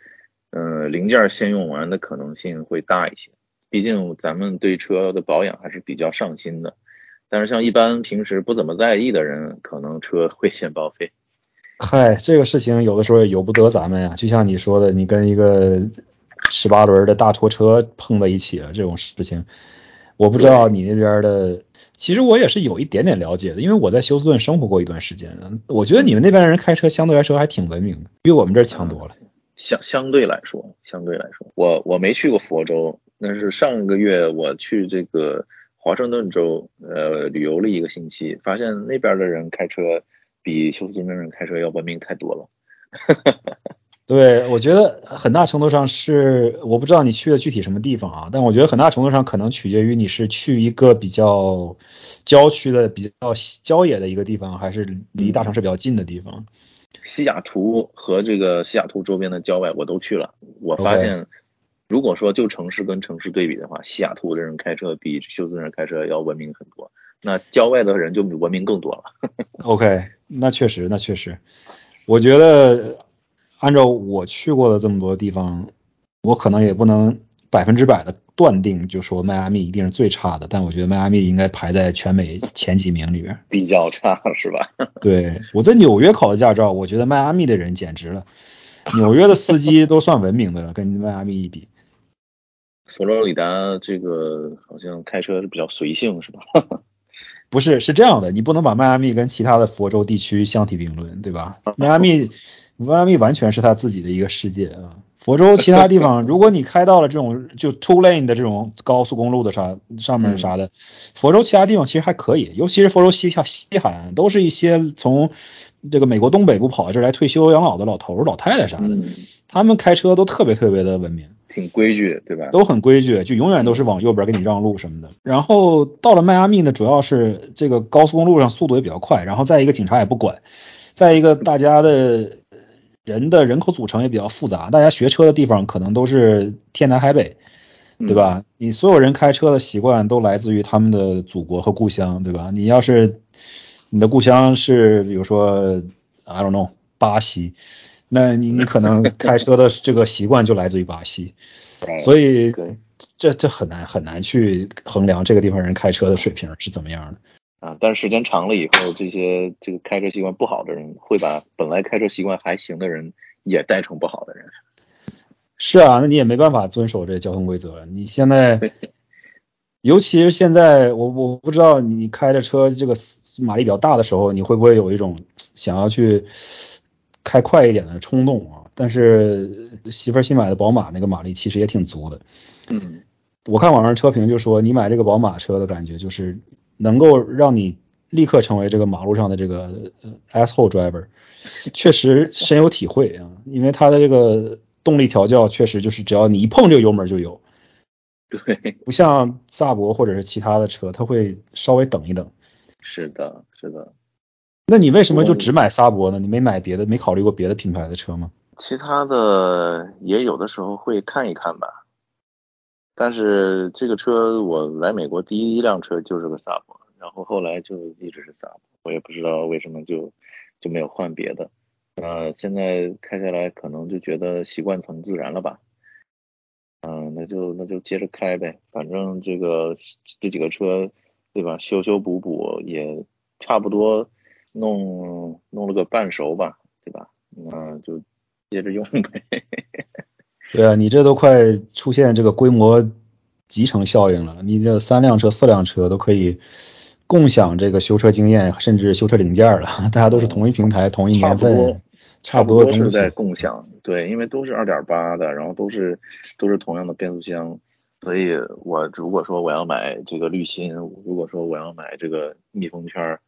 嗯，零件先用完的可能性会大一些。毕竟咱们对车的保养还是比较上心的。但是像一般平时不怎么在意的人，可能车会先报废。嗨，这个事情有的时候也由不得咱们呀。就像你说的，你跟一个十八轮的大拖车碰在一起了，这种事情，我不知道你那边的。其实我也是有一点点了解的，因为我在休斯顿生活过一段时间。我觉得你们那边人开车相对来说还挺文明的，比我们这儿强多了。相相对来说，相对来说，我我没去过佛州，但是上个月我去这个华盛顿州呃旅游了一个星期，发现那边的人开车比休斯顿的人开车要文明太多了。对，我觉得很大程度上是，我不知道你去的具体什么地方啊，但我觉得很大程度上可能取决于你是去一个比较郊区的、比较郊野的一个地方，还是离大城市比较近的地方。西雅图和这个西雅图周边的郊外我都去了，我发现，如果说就城市跟城市对比的话，西雅图的人开车比休斯顿人开车要文明很多，那郊外的人就文明更多了。OK，那确实，那确实，我觉得。按照我去过的这么多地方，我可能也不能百分之百的断定，就说迈阿密一定是最差的。但我觉得迈阿密应该排在全美前几名里边，比较差是吧？对，我在纽约考的驾照，我觉得迈阿密的人简直了，纽约的司机都算文明的了，跟迈阿密一比。佛罗里达这个好像开车是比较随性，是吧？不是，是这样的，你不能把迈阿密跟其他的佛州地区相提并论，对吧？迈阿密。迈阿密完全是他自己的一个世界啊！佛州其他地方，如果你开到了这种就 two lane 的这种高速公路的啥上面啥的，佛州其他地方其实还可以，尤其是佛州西下西海岸，都是一些从这个美国东北部跑到这来退休养老的老头老太太啥的，他们开车都特别特别的文明，挺规矩，对吧？都很规矩，就永远都是往右边给你让路什么的。然后到了迈阿密呢，主要是这个高速公路上速度也比较快，然后再一个警察也不管，再一个大家的。人的人口组成也比较复杂，大家学车的地方可能都是天南海北，对吧？你所有人开车的习惯都来自于他们的祖国和故乡，对吧？你要是你的故乡是比如说 I don't know 巴西，那你你可能开车的这个习惯就来自于巴西，所以这这很难很难去衡量这个地方人开车的水平是怎么样的。啊，但是时间长了以后，这些这个开车习惯不好的人，会把本来开车习惯还行的人也带成不好的人。是啊，那你也没办法遵守这交通规则。你现在，尤其是现在，我我不知道你开着车这个马力比较大的时候，你会不会有一种想要去开快一点的冲动啊？但是媳妇儿新买的宝马那个马力其实也挺足的。嗯，我看网上车评就说，你买这个宝马车的感觉就是。能够让你立刻成为这个马路上的这个 asshole driver，确实深有体会啊，因为它的这个动力调教确实就是只要你一碰这个油门就有，对，不像萨博或者是其他的车，它会稍微等一等。是的，是的。那你为什么就只买萨博呢？你没买别的，没考虑过别的品牌的车吗？其他的也有的时候会看一看吧。但是这个车我来美国第一辆车就是个萨博，然后后来就一直是萨博，我也不知道为什么就就没有换别的。呃，现在开下来可能就觉得习惯成自然了吧。嗯，那就那就接着开呗，反正这个这几个车对吧，修修补补也差不多弄弄了个半熟吧，对吧？那就接着用呗。对啊，你这都快出现这个规模集成效应了。你这三辆车、四辆车都可以共享这个修车经验，甚至修车零件了。大家都是同一平台、同一年份，差不多是在共享。对，因为都是二点八的，然后都是都是同样的变速箱，所以我如果说我要买这个滤芯，如果说我要买这个密封圈，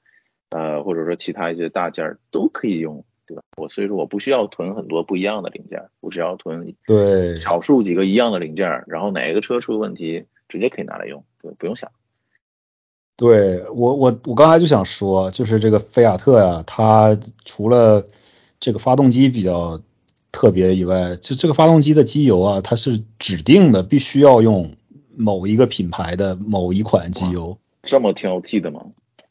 呃，或者说其他一些大件都可以用。对吧？我所以说我不需要囤很多不一样的零件，我只要囤对少数几个一样的零件，然后哪一个车出问题，直接可以拿来用，对，不用想。对我我我刚才就想说，就是这个菲亚特呀，它除了这个发动机比较特别以外，就这个发动机的机油啊，它是指定的，必须要用某一个品牌的某一款机油。这么挑剔的吗？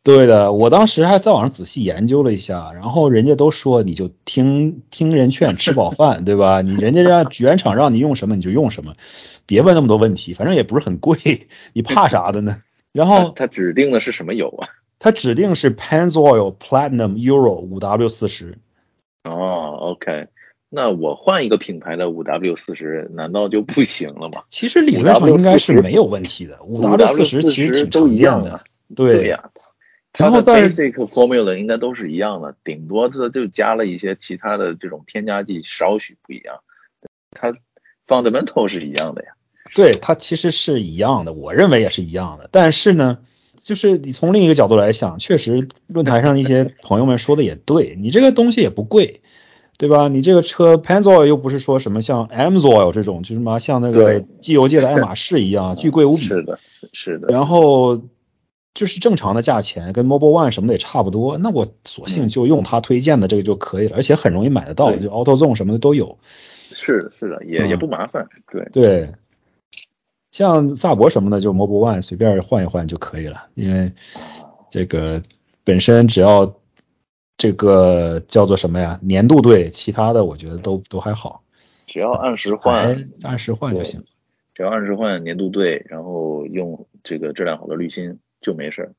对的，我当时还在网上仔细研究了一下，然后人家都说你就听听人劝，吃饱饭，对吧？你人家让原厂让你用什么你就用什么，别问那么多问题，反正也不是很贵，你怕啥的呢？然后它指定的是什么油啊？它指定是 Pennzoil Platinum Euro 五 W 四十。哦，OK，那我换一个品牌的五 W 四十，难道就不行了吗？其实理论上应该是没有问题的，五 W 四十其实挺常见的。对呀。它的 basic formula 应该都是一样的，顶多它就加了一些其他的这种添加剂，少许不一样。它 fundamental 是一样的呀。对，它其实是一样的，我认为也是一样的。但是呢，就是你从另一个角度来想，确实论坛上一些朋友们说的也对，你这个东西也不贵，对吧？你这个车 Pennzoil 又不是说什么像 Amsoil 这种，就什么像那个机油界的爱马仕一样，巨贵无比。是的，是的。然后。就是正常的价钱，跟 Mobile One 什么的也差不多，那我索性就用他推荐的这个就可以了，而且很容易买得到，就 AutoZone 什么的都有。是的，是的，也也不麻烦。对对，像萨博什么的，就 Mobile One 随便换一换就可以了，因为这个本身只要这个叫做什么呀，年度对，其他的我觉得都都还好，只要按时换，按时换就行。只要按时换年度对，然后用这个质量好的滤芯。就没事儿，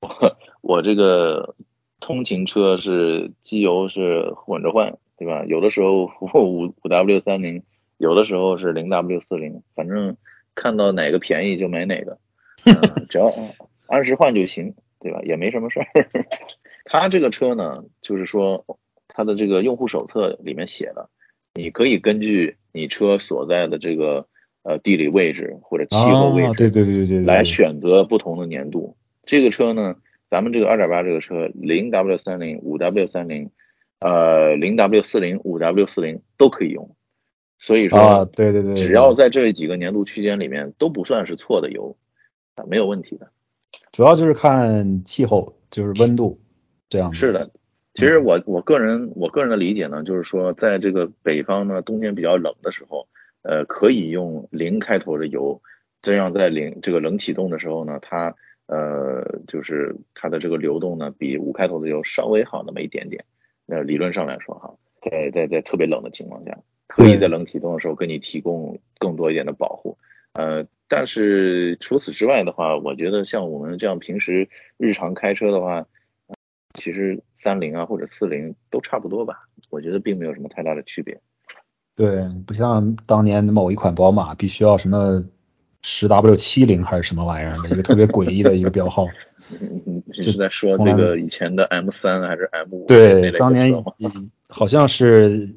我我这个通勤车是机油是混着换，对吧？有的时候五五 W 三零，有的时候是零 W 四零，反正看到哪个便宜就买哪个，只要按时换就行，对吧？也没什么事儿。他这个车呢，就是说他的这个用户手册里面写的，你可以根据你车所在的这个。呃，地理位置或者气候位置，对对对对对，来选择不同的年度。这个车呢，咱们这个二点八这个车，零 W 三零、五 W 三零，呃，零 W 四零、五 W 四零都可以用。所以说，对对对，只要在这几个年度区间里面都不算是错的油，啊，没有问题的。主要就是看气候，就是温度这样。是的，其实我我个人我个人的理解呢，就是说，在这个北方呢，冬天比较冷的时候。呃，可以用零开头的油，这样在零这个冷启动的时候呢，它呃就是它的这个流动呢，比五开头的油稍微好那么一点点。那理论上来说哈，在在在特别冷的情况下，可以在冷启动的时候给你提供更多一点的保护。呃，但是除此之外的话，我觉得像我们这样平时日常开车的话，其实三零啊或者四零都差不多吧，我觉得并没有什么太大的区别。对，不像当年某一款宝马必须要什么十 W 七零还是什么玩意儿的一个特别诡异的一个标号。就是在说这个以前的 M 三还是 M 五？对，当年好像是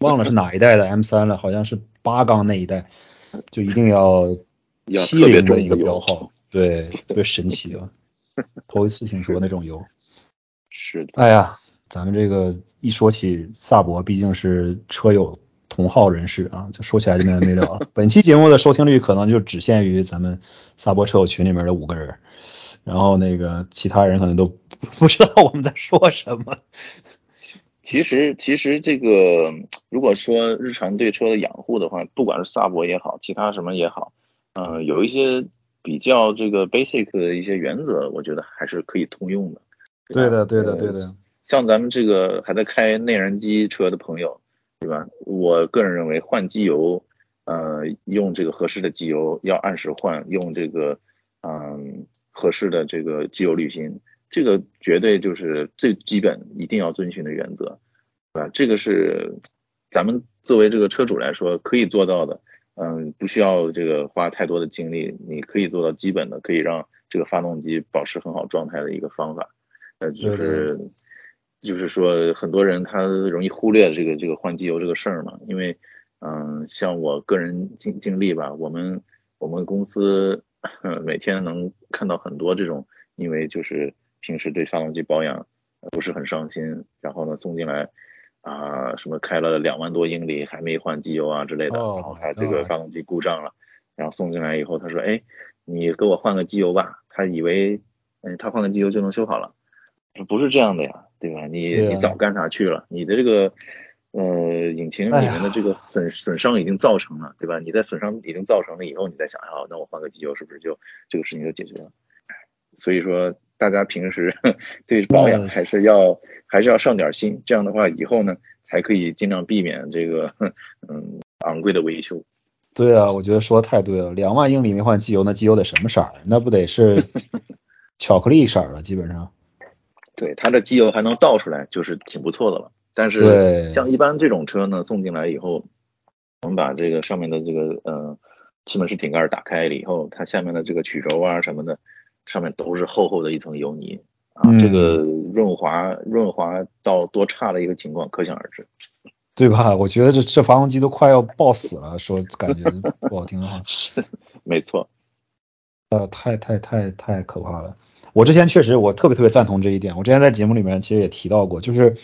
忘了是哪一代的 M 三了，好像是八缸那一代，就一定要七零的一个标号。对，特别神奇啊！头一次听说那种油。是的。哎呀。咱们这个一说起萨博，毕竟是车友同号人士啊，就说起来就没完没了。本期节目的收听率可能就只限于咱们萨博车友群里面的五个人，然后那个其他人可能都不知道我们在说什么。其实，其实这个如果说日常对车的养护的话，不管是萨博也好，其他什么也好，嗯，有一些比较这个 basic 的一些原则，我觉得还是可以通用的。对的，对的，对的。像咱们这个还在开内燃机车的朋友，对吧？我个人认为换机油，呃，用这个合适的机油要按时换，用这个嗯合适的这个机油滤芯，这个绝对就是最基本一定要遵循的原则，对吧？这个是咱们作为这个车主来说可以做到的，嗯，不需要这个花太多的精力，你可以做到基本的，可以让这个发动机保持很好状态的一个方法，呃，就是。就是说，很多人他容易忽略这个这个换机油这个事儿嘛，因为，嗯，像我个人经经历吧，我们我们公司每天能看到很多这种，因为就是平时对发动机保养不是很上心，然后呢送进来啊，什么开了两万多英里还没换机油啊之类的，然后他这个发动机故障了，然后送进来以后他说，哎，你给我换个机油吧，他以为，嗯，他换个机油就能修好了，不是这样的呀。对吧？你你早干啥去了？你的这个呃引擎里面的这个损损伤已经造成了，对吧？你在损伤已经造成了以后，你再想，要，那我换个机油是不是就这个事情就解决了？所以说，大。家平时 对保养还是要还是要上点心，这样的话以后呢才可以尽量避免这个 嗯昂贵的维修。对啊，我觉得说的太对了，两万英里没换机油，那机油得什么色儿？那不得是 巧克力色儿了，基本上。对，它的机油还能倒出来，就是挺不错的了。但是像一般这种车呢，送进来以后，我们把这个上面的这个呃气门室顶盖打开了以后，它下面的这个曲轴啊什么的，上面都是厚厚的一层油泥啊，这个润滑润滑到多差的一个情况，可想而知，对吧？我觉得这这发动机都快要爆死了，说感觉不好听的话，没错，呃，太太太太可怕了。我之前确实我特别特别赞同这一点，我之前在节目里面其实也提到过，就是。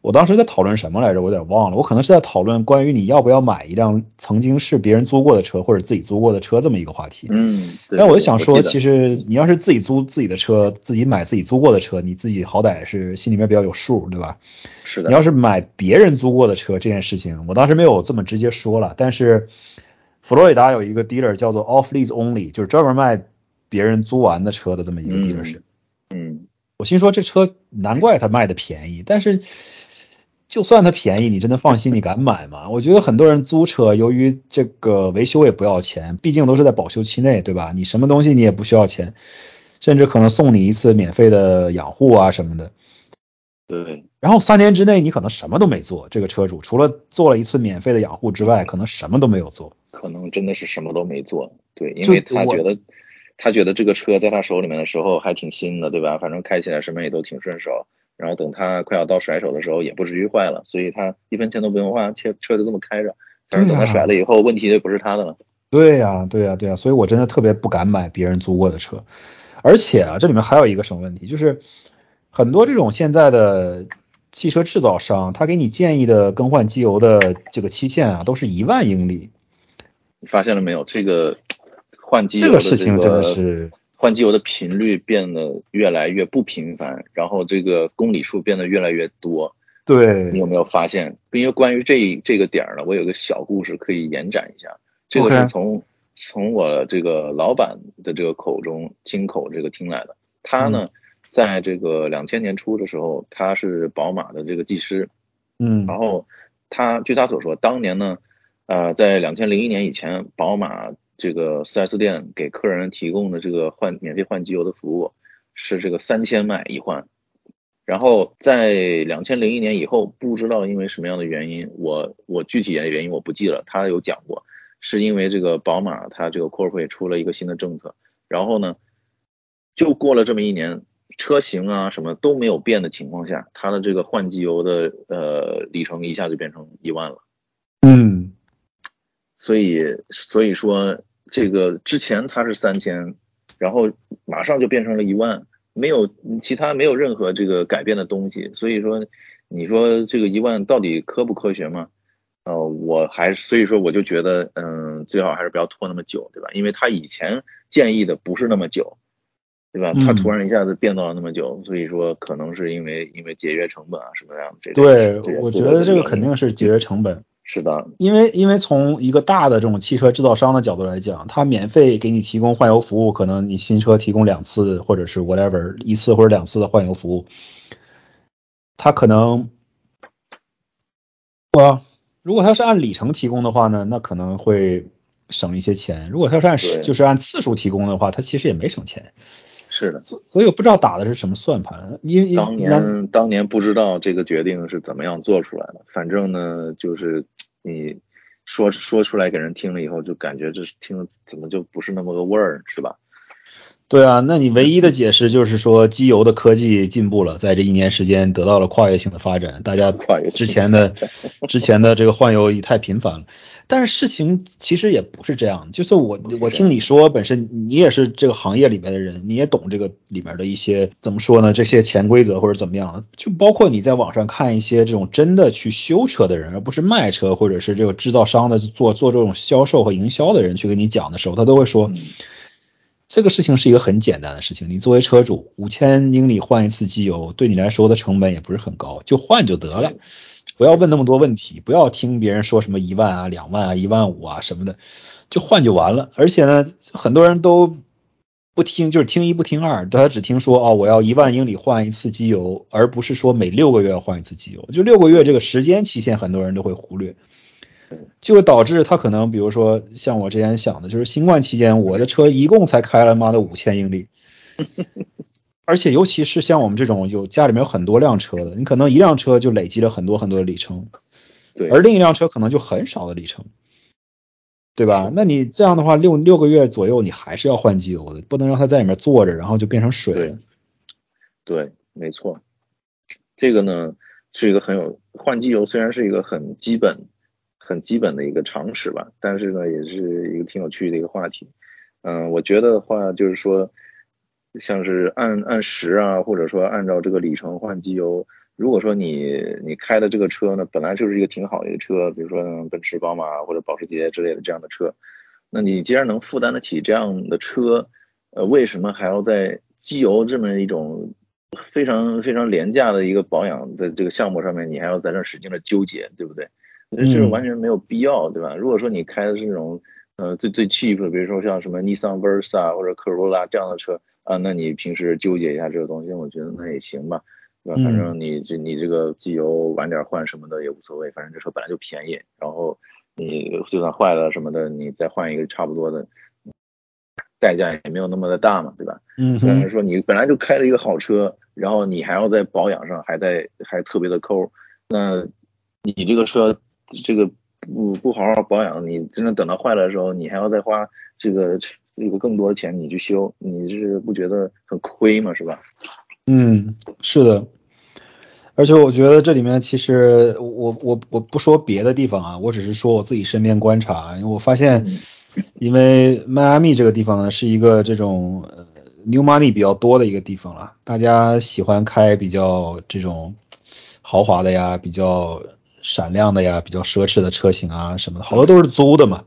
我当时在讨论什么来着？我有点忘了。我可能是在讨论关于你要不要买一辆曾经是别人租过的车或者自己租过的车这么一个话题。嗯。但我就想说，其实你要是自己租自己的车，自己买自己租过的车，你自己好歹是心里面比较有数，对吧？是的。你要是买别人租过的车这件事情，我当时没有这么直接说了。但是佛罗里达有一个 dealer 叫做 Off Lease Only，就是专门卖别人租完的车的这么一个 dealer 是。嗯。我心说这车难怪他卖的便宜，但是。就算它便宜，你真的放心？你敢买吗？我觉得很多人租车，由于这个维修也不要钱，毕竟都是在保修期内，对吧？你什么东西你也不需要钱，甚至可能送你一次免费的养护啊什么的。对。然后三年之内你可能什么都没做，这个车主除了做了一次免费的养护之外，可能什么都没有做。可能真的是什么都没做。对，因为他觉得他觉得这个车在他手里面的时候还挺新的，对吧？反正开起来什么也都挺顺手。然后等他快要到甩手的时候，也不至于坏了，所以他一分钱都不用花，车车就这么开着。但是等他甩了以后，问题就不是他的了。对呀，对呀，对呀，所以我真的特别不敢买别人租过的车。而且啊，这里面还有一个什么问题，就是很多这种现在的汽车制造商，他给你建议的更换机油的这个期限啊，都是一万英里。你发现了没有？这个换机油这个事情真的是。换机油的频率变得越来越不频繁，然后这个公里数变得越来越多。对你有没有发现？因为关于这这个点儿呢，我有个小故事可以延展一下。这个是从从我这个老板的这个口中亲口这个听来的。他呢，在这个两千年初的时候，他是宝马的这个技师。嗯。然后他据他所说，当年呢，呃，在两千零一年以前，宝马。这个 4S 店给客人提供的这个换免费换机油的服务是这个三千迈一换，然后在两千零一年以后，不知道因为什么样的原因，我我具体原因我不记了，他有讲过，是因为这个宝马它这个扩会出了一个新的政策，然后呢，就过了这么一年，车型啊什么都没有变的情况下，它的这个换机油的呃里程一下就变成一万了。嗯，所以所以说。这个之前它是三千，然后马上就变成了一万，没有其他没有任何这个改变的东西，所以说你说这个一万到底科不科学吗？呃，我还所以说我就觉得，嗯，最好还是不要拖那么久，对吧？因为他以前建议的不是那么久，对吧？他突然一下子变到了那么久，所以说可能是因为因为节约成本啊什么样这对，我觉得这个肯定是节约成本。是的，因为因为从一个大的这种汽车制造商的角度来讲，他免费给你提供换油服务，可能你新车提供两次或者是 whatever 一次或者两次的换油服务，他可能，哇，如果他是按里程提供的话呢，那可能会省一些钱；如果他是按就是按次数提供的话，他其实也没省钱。是的，所以我不知道打的是什么算盘。因为当年当年不知道这个决定是怎么样做出来的，反正呢，就是你说说出来给人听了以后，就感觉这听怎么就不是那么个味儿，是吧？对啊，那你唯一的解释就是说机油的科技进步了，在这一年时间得到了跨越性的发展，大家之前的之前的这个换油也太频繁了。但是事情其实也不是这样，就是我我听你说，本身你也是这个行业里面的人，你也懂这个里面的一些怎么说呢？这些潜规则或者怎么样？就包括你在网上看一些这种真的去修车的人，而不是卖车或者是这个制造商的做做这种销售和营销的人去跟你讲的时候，他都会说，这个事情是一个很简单的事情。你作为车主，五千英里换一次机油，对你来说的成本也不是很高，就换就得了。不要问那么多问题，不要听别人说什么一万啊、两万啊、一万五啊什么的，就换就完了。而且呢，很多人都不听就是听一不听二，他只听说哦，我要一万英里换一次机油，而不是说每六个月要换一次机油。就六个月这个时间期限，很多人都会忽略，就会导致他可能比如说像我之前想的，就是新冠期间我的车一共才开了妈的五千英里，而且尤其是像我们这种有家里面有很多辆车的，你可能一辆车就累积了很多很多的里程，对，而另一辆车可能就很少的里程。对吧？那你这样的话，六六个月左右，你还是要换机油的，不能让它在里面坐着，然后就变成水了。对，没错。这个呢是一个很有换机油，虽然是一个很基本、很基本的一个常识吧，但是呢也是一个挺有趣的一个话题。嗯，我觉得话就是说，像是按按时啊，或者说按照这个里程换机油。如果说你你开的这个车呢，本来就是一个挺好的一个车，比如说奔驰、宝马或者保时捷之类的这样的车，那你既然能负担得起这样的车，呃，为什么还要在机油这么一种非常非常廉价的一个保养的这个项目上面，你还要在这使劲的纠结，对不对？这是完全没有必要，对吧？如果说你开的是那种呃最最 cheap 的，比如说像什么 Nissan Versa 或者科罗拉这样的车啊，那你平时纠结一下这个东西，我觉得那也行吧。对吧？反正你这你这个机油晚点换什么的也无所谓，反正这车本来就便宜，然后你就算坏了什么的，你再换一个差不多的，代价也没有那么的大嘛，对吧？嗯。虽然说你本来就开了一个好车，然后你还要在保养上还在还特别的抠，那你这个车这个不不好好保养，你真的等到坏了的时候，你还要再花这个这个更多的钱你去修，你是不觉得很亏吗？是吧？嗯，是的，而且我觉得这里面其实我我我不说别的地方啊，我只是说我自己身边观察，因为我发现，因为迈阿密这个地方呢是一个这种 new money 比较多的一个地方了，大家喜欢开比较这种豪华的呀，比较闪亮的呀，比较奢侈的车型啊什么的，好多都是租的嘛，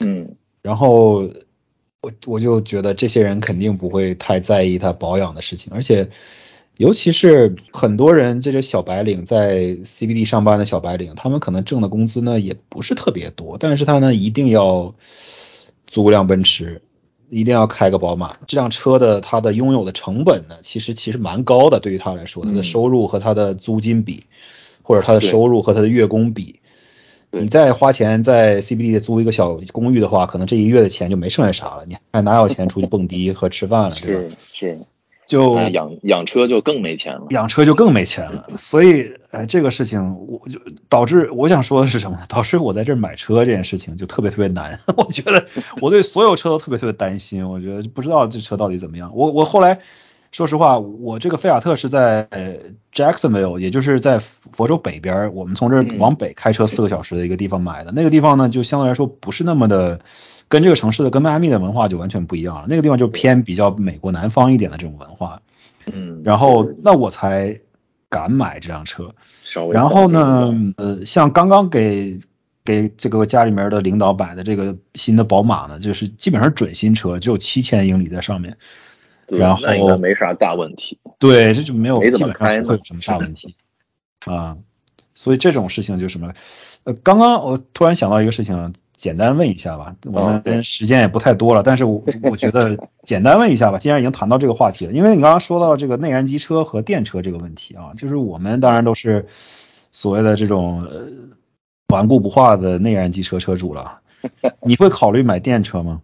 嗯，然后。我我就觉得这些人肯定不会太在意他保养的事情，而且尤其是很多人这些小白领在 CBD 上班的小白领，他们可能挣的工资呢也不是特别多，但是他呢一定要租辆奔驰，一定要开个宝马，这辆车的它的拥有的成本呢，其实其实蛮高的，对于他来说，他的收入和他的租金比，或者他的收入和他的月供比。你再花钱在 CBD 租一个小公寓的话，可能这一月的钱就没剩下啥了，你还哪有钱出去蹦迪和吃饭了，对吧？是是，就养养车就更没钱了，养车就更没钱了。所以，哎，这个事情我就导致我想说的是什么？导致我在这买车这件事情就特别特别难。我觉得我对所有车都特别特别担心，我觉得不知道这车到底怎么样。我我后来。说实话，我这个菲亚特是在 Jacksonville，也就是在佛州北边，我们从这儿往北开车四个小时的一个地方买的。那个地方呢，就相对来说不是那么的，跟这个城市的跟迈阿密的文化就完全不一样了。那个地方就偏比较美国南方一点的这种文化。嗯。然后那我才敢买这辆车。然后呢，呃，像刚刚给给这个家里面的领导买的这个新的宝马呢，就是基本上准新车，只有七千英里在上面。然后应该没啥大问题，对，这就没有没怎么开会有什么大问题。啊，所以这种事情就什么，呃，刚刚我突然想到一个事情，简单问一下吧，我们时间也不太多了，但是我 我觉得简单问一下吧，既然已经谈到这个话题了，因为你刚刚说到这个内燃机车和电车这个问题啊，就是我们当然都是所谓的这种呃顽固不化的内燃机车车主了，你会考虑买电车吗？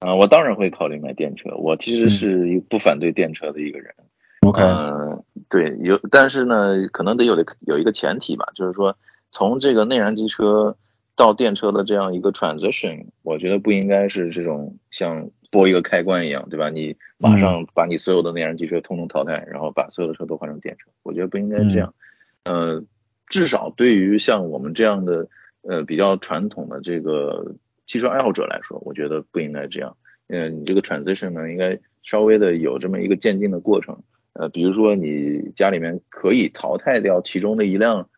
啊，我当然会考虑买电车。我其实是一不反对电车的一个人。OK，嗯，对，有，但是呢，可能得有的有一个前提吧，就是说从这个内燃机车到电车的这样一个 transition，我觉得不应该是这种像拨一个开关一样，对吧？你马上把你所有的内燃机车通通淘汰，然后把所有的车都换成电车，我觉得不应该这样。呃，至少对于像我们这样的呃比较传统的这个。汽车爱好者来说，我觉得不应该这样。嗯，你这个 transition 呢，应该稍微的有这么一个渐进的过程。呃，比如说你家里面可以淘汰掉其中的一辆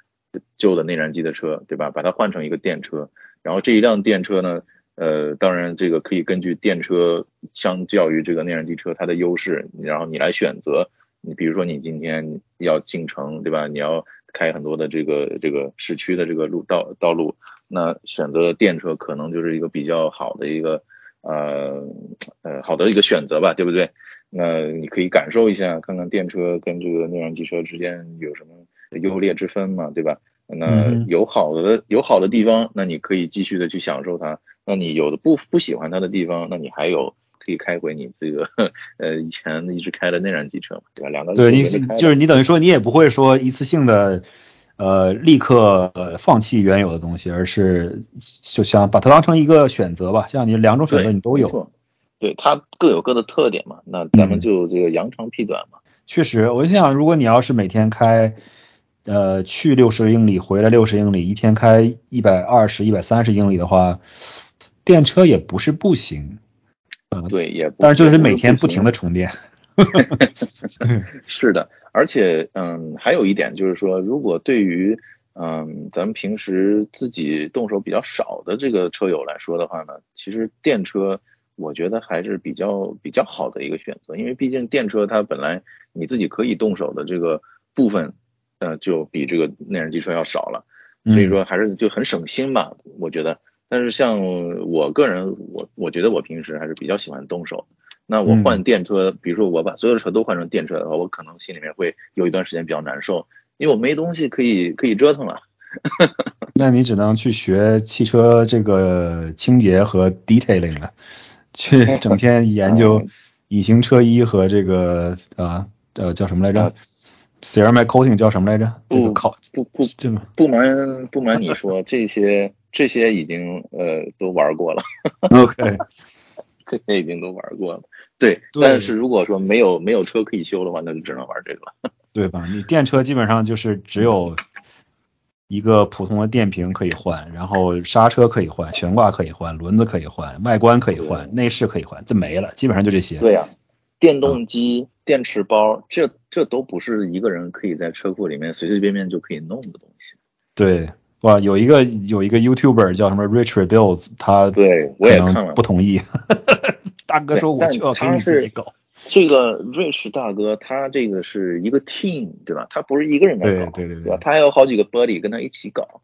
旧的内燃机的车，对吧？把它换成一个电车。然后这一辆电车呢，呃，当然这个可以根据电车相较于这个内燃机车它的优势，然后你来选择。你比如说你今天要进城，对吧？你要开很多的这个这个市区的这个路道道路。那选择电车可能就是一个比较好的一个呃呃好的一个选择吧，对不对？那你可以感受一下，看看电车跟这个内燃机车之间有什么优劣之分嘛，对吧？那有好的有好的地方，那你可以继续的去享受它。那你有的不不喜欢它的地方，那你还有可以开回你这个 呃以前一直开的内燃机车嘛，对吧？两个对你就是你等于说你也不会说一次性的呃立刻放弃原有的东西，而是就想把它当成一个选择吧。像你两种选择你都有，对它各有各的特点嘛。那咱们就这个扬长避短嘛。确实，我就想如果你要是每天开。呃，去六十英里，回来六十英里，一天开一百二十、一百三十英里的话，电车也不是不行。嗯，对，也，但是就是每天不停的充电。是的，而且，嗯，还有一点就是说，如果对于，嗯，咱们平时自己动手比较少的这个车友来说的话呢，其实电车我觉得还是比较比较好的一个选择，因为毕竟电车它本来你自己可以动手的这个部分。呃，就比这个内燃机车要少了，所以说还是就很省心吧，我觉得。但是像我个人，我我觉得我平时还是比较喜欢动手。那我换电车，比如说我把所有的车都换成电车的话，我可能心里面会有一段时间比较难受，因为我没东西可以可以折腾了。那你只能去学汽车这个清洁和 detailing 了，去 整天研究隐形车衣和这个啊呃叫什么来着？Ceramic coating 叫什么来着？不考不不不瞒不瞒你说，这些这些已经呃都玩过了。OK，这些已经都玩过了。对，但是如果说没有没有车可以修的话，那就只能玩这个了。对吧？你电车基本上就是只有一个普通的电瓶可以换，然后刹车可以换，悬挂可以换，轮子可以换，外观可以换，内饰可以换，这没了，基本上就这些。对呀。电动机、电池包，这这都不是一个人可以在车库里面随随便便就可以弄的东西。对，哇，有一个有一个 YouTuber 叫什么 Richard Bills，他对我也看了，不同意。大哥说我就要给你自己搞。这个 Rich 大哥他这个是一个 team，对吧？他不是一个人在搞，对对对，对吧？他还有好几个 buddy 跟他一起搞，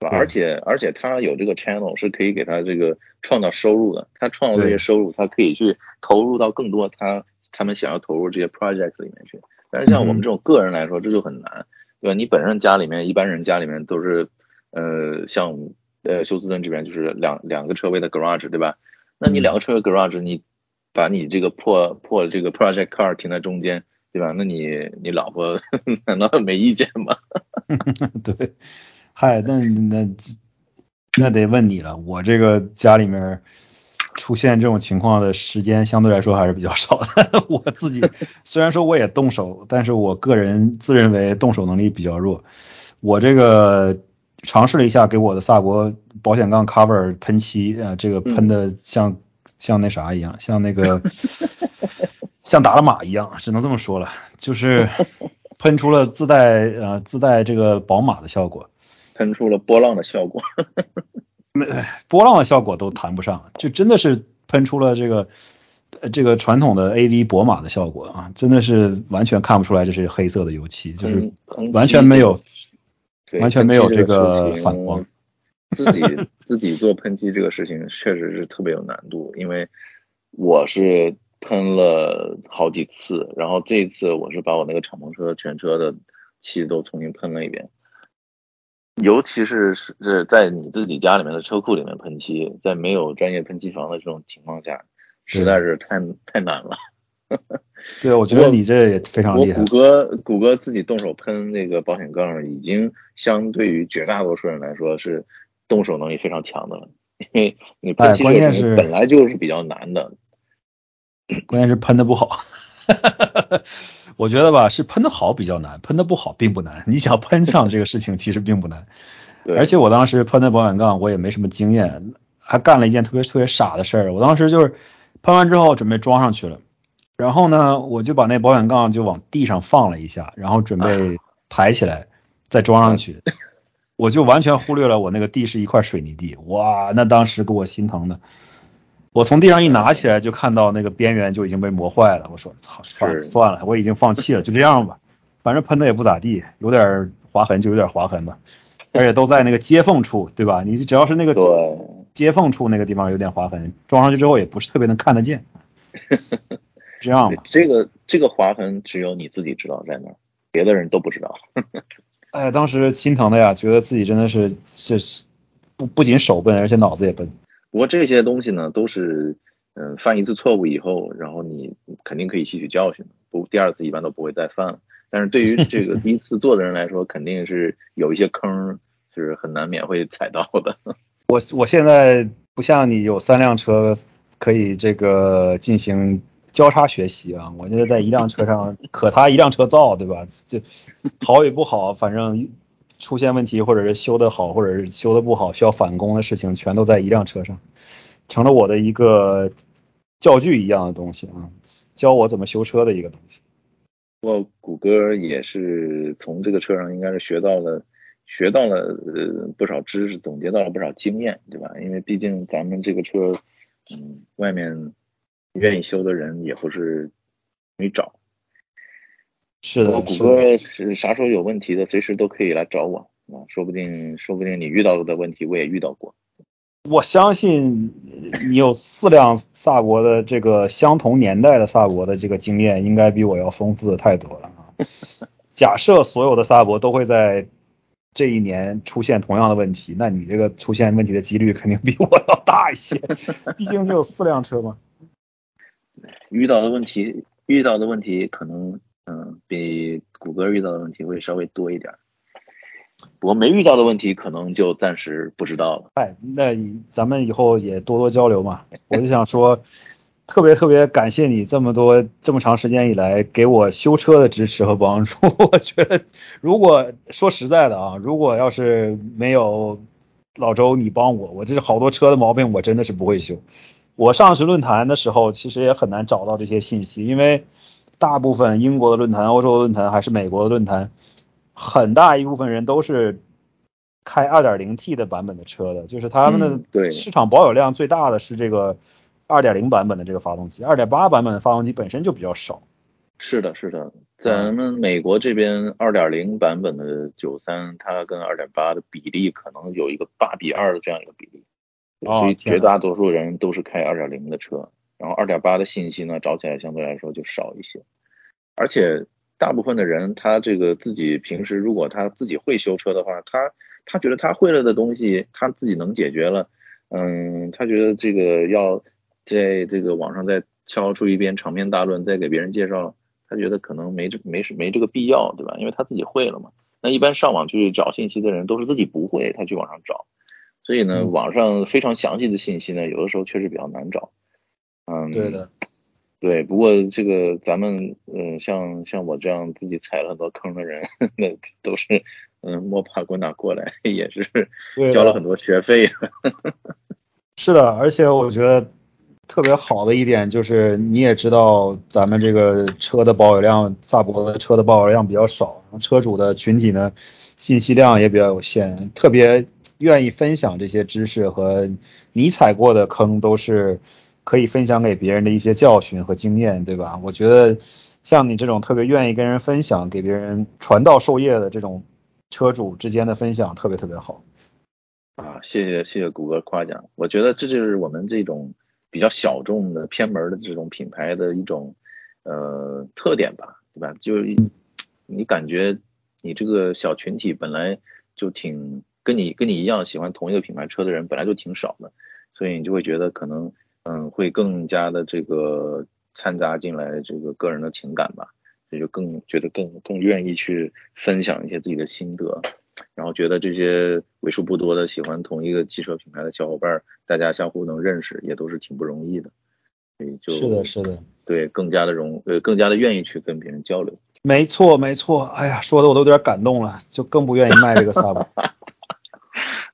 是吧？而且而且他有这个 channel 是可以给他这个创造收入的，他创造这些收入，他可以去投入到更多他。他们想要投入这些 project 里面去，但是像我们这种个人来说，这就很难，对吧？你本身家里面，一般人家里面都是，呃，像呃休斯顿这边就是两两个车位的 garage，对吧？那你两个车位 garage，你把你这个破破这个 project car 停在中间，对吧？那你你老婆 难道没意见吗？对，嗨，那那那得问你了，我这个家里面。出现这种情况的时间相对来说还是比较少的。我自己虽然说我也动手，但是我个人自认为动手能力比较弱。我这个尝试了一下给我的萨博保险杠 cover 喷漆，呃，这个喷的像像那啥一样，像那个像打了码一样，只能这么说了，就是 喷出了自带呃自带这个宝马的效果，喷出了波浪的效果。没 波浪的效果都谈不上，就真的是喷出了这个这个传统的 A V 博马的效果啊，真的是完全看不出来这是黑色的油漆，就是完全没有完全没有这个反光。自己自己做喷漆这个事情确实是特别有难度，因为我是喷了好几次，然后这一次我是把我那个敞篷车全车的漆都重新喷了一遍。尤其是是在你自己家里面的车库里面喷漆，在没有专业喷漆房的这种情况下，实在是太太难了。对，我觉得你这也非常厉害。我谷歌谷歌自己动手喷那个保险杠，已经相对于绝大多数人来说是动手能力非常强的了，因为你喷漆这个本来就是比较难的。关键是喷的不好。我觉得吧，是喷的好比较难，喷的不好并不难。你想喷上这个事情其实并不难，而且我当时喷的保险杠我也没什么经验，还干了一件特别特别傻的事儿。我当时就是喷完之后准备装上去了，然后呢，我就把那保险杠就往地上放了一下，然后准备抬起来再装上去，我就完全忽略了我那个地是一块水泥地，哇，那当时给我心疼的。我从地上一拿起来，就看到那个边缘就已经被磨坏了。我说：“操，算算了，我已经放弃了，就这样吧。反正喷的也不咋地，有点划痕就有点划痕吧。而且都在那个接缝处，对吧？你只要是那个接缝处那个地方有点划痕，装上去之后也不是特别能看得见。这样吧，这个这个划痕只有你自己知道在哪，别的人都不知道。哎，当时心疼的呀，觉得自己真的是是不不仅手笨，而且脑子也笨。不过这些东西呢，都是嗯犯一次错误以后，然后你肯定可以吸取教训，不第二次一般都不会再犯了。但是对于这个第一次做的人来说，肯定是有一些坑是很难免会踩到的。我我现在不像你有三辆车可以这个进行交叉学习啊，我现在在一辆车上 可他一辆车造，对吧？就好与不好，反正出现问题或者是修的好或者是修的不好需要返工的事情，全都在一辆车上，成了我的一个教具一样的东西啊，教我怎么修车的一个东西。我谷歌也是从这个车上应该是学到了。学到了呃不少知识，总结到了不少经验，对吧？因为毕竟咱们这个车，嗯，外面愿意修的人也不是没找。是的，谷歌是啥时候有问题的，随时都可以来找我啊，说不定说不定你遇到的问题我也遇到过。我相信你有四辆萨博的这个相同年代的萨博的这个经验，应该比我要丰富的太多了啊。假设所有的萨博都会在。这一年出现同样的问题，那你这个出现问题的几率肯定比我要大一些，毕竟你有四辆车嘛。遇到的问题，遇到的问题可能，嗯，比谷歌遇到的问题会稍微多一点。我没遇到的问题，可能就暂时不知道了。哎，那咱们以后也多多交流嘛。我就想说。特别特别感谢你这么多这么长时间以来给我修车的支持和帮助。我觉得，如果说实在的啊，如果要是没有老周你帮我，我这是好多车的毛病我真的是不会修。我上市论坛的时候其实也很难找到这些信息，因为大部分英国的论坛、欧洲的论坛还是美国的论坛，很大一部分人都是开 2.0T 的版本的车的，就是他们的市场保有量最大的是这个。二点零版本的这个发动机，二点八版本的发动机本身就比较少。是的，是的，咱们美国这边二点零版本的九三，它跟二点八的比例可能有一个八比二的这样一个比例，所以绝大多数人都是开二点零的车，然后二点八的信息呢找起来相对来说就少一些。而且大部分的人他这个自己平时如果他自己会修车的话，他他觉得他会了的东西他自己能解决了，嗯，他觉得这个要。在这个网上再敲出一篇长篇大论，再给别人介绍，他觉得可能没这没没这个必要，对吧？因为他自己会了嘛。那一般上网去找信息的人都是自己不会，他去网上找，所以呢，网上非常详细的信息呢，有的时候确实比较难找。嗯，对的，对。不过这个咱们嗯，像像我这样自己踩了很多坑的人，那都是嗯摸爬滚打过来，也是交了很多学费。是的，而且我觉得。特别好的一点就是，你也知道咱们这个车的保有量，萨博的车的保有量比较少，车主的群体呢，信息量也比较有限，特别愿意分享这些知识和你踩过的坑，都是可以分享给别人的一些教训和经验，对吧？我觉得像你这种特别愿意跟人分享、给别人传道授业的这种车主之间的分享，特别特别好。啊，谢谢谢谢谷歌夸奖，我觉得这就是我们这种。比较小众的偏门的这种品牌的一种呃特点吧，对吧？就你感觉你这个小群体本来就挺跟你跟你一样喜欢同一个品牌车的人本来就挺少的，所以你就会觉得可能嗯会更加的这个掺杂进来这个个人的情感吧，也就更觉得更更愿意去分享一些自己的心得。然后觉得这些为数不多的喜欢同一个汽车品牌的小伙伴，大家相互能认识，也都是挺不容易的。所以就是的，是的，对，更加的容，呃，更加的愿意去跟别人交流。没错，没错。哎呀，说的我都有点感动了，就更不愿意卖这个萨博。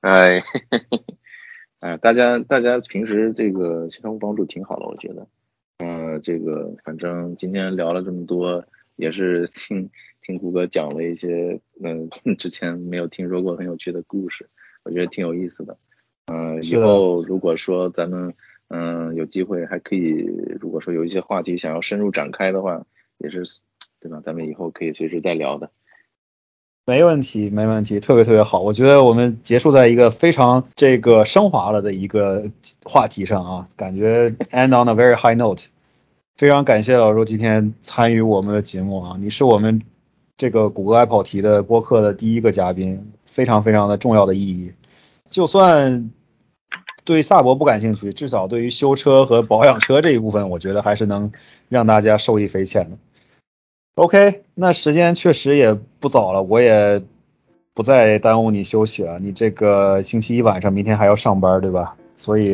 哎，哎，大家大家平时这个相互帮助挺好的，我觉得。嗯，这个反正今天聊了这么多，也是听。听谷歌讲了一些，嗯，之前没有听说过很有趣的故事，我觉得挺有意思的。嗯，以后如果说咱们，嗯，有机会还可以，如果说有一些话题想要深入展开的话，也是，对吧？咱们以后可以随时再聊的。没问题，没问题，特别特别好。我觉得我们结束在一个非常这个升华了的一个话题上啊，感觉 end on a very high note。非常感谢老周今天参与我们的节目啊，你是我们这个谷歌爱跑题的播客的第一个嘉宾，非常非常的重要的意义。就算对萨博不感兴趣，至少对于修车和保养车这一部分，我觉得还是能让大家受益匪浅的。OK，那时间确实也不早了，我也不再耽误你休息了。你这个星期一晚上，明天还要上班，对吧？所以，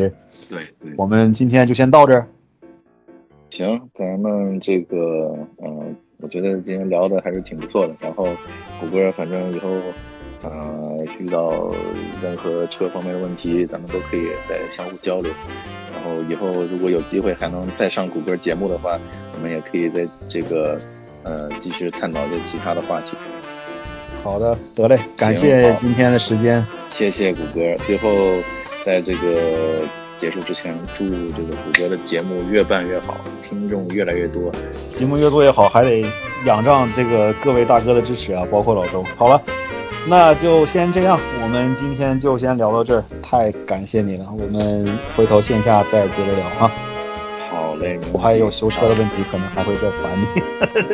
对，对我们今天就先到这儿。行，咱们这个，嗯，我觉得今天聊的还是挺不错的。然后，谷歌，反正以后，呃，遇到任何车方面的问题，咱们都可以再相互交流。然后以后如果有机会还能再上谷歌节目的话，我们也可以在这个。呃，继续探讨一些其他的话题。好的，得嘞，感谢今天的时间，谢谢谷歌。最后，在这个结束之前，祝这个谷歌的节目越办越好，听众越来越多。节目越做越好，还得仰仗这个各位大哥的支持啊，包括老周。好了，那就先这样，我们今天就先聊到这儿，太感谢你了，我们回头线下再接着聊啊。好嘞，我还有修车的问题，可能还会再烦你。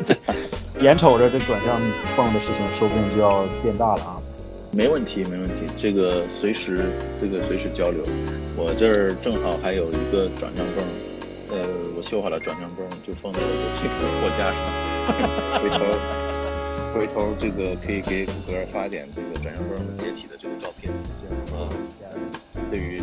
这 眼瞅着这转向泵的事情，说不定就要变大了啊！没问题，没问题，这个随时这个随时交流。我这儿正好还有一个转向泵，呃，我修好了转向泵，就放在我的这个货架上。回头回头这个可以给谷歌发点这个转向泵解体的这个照片。这样啊，对于。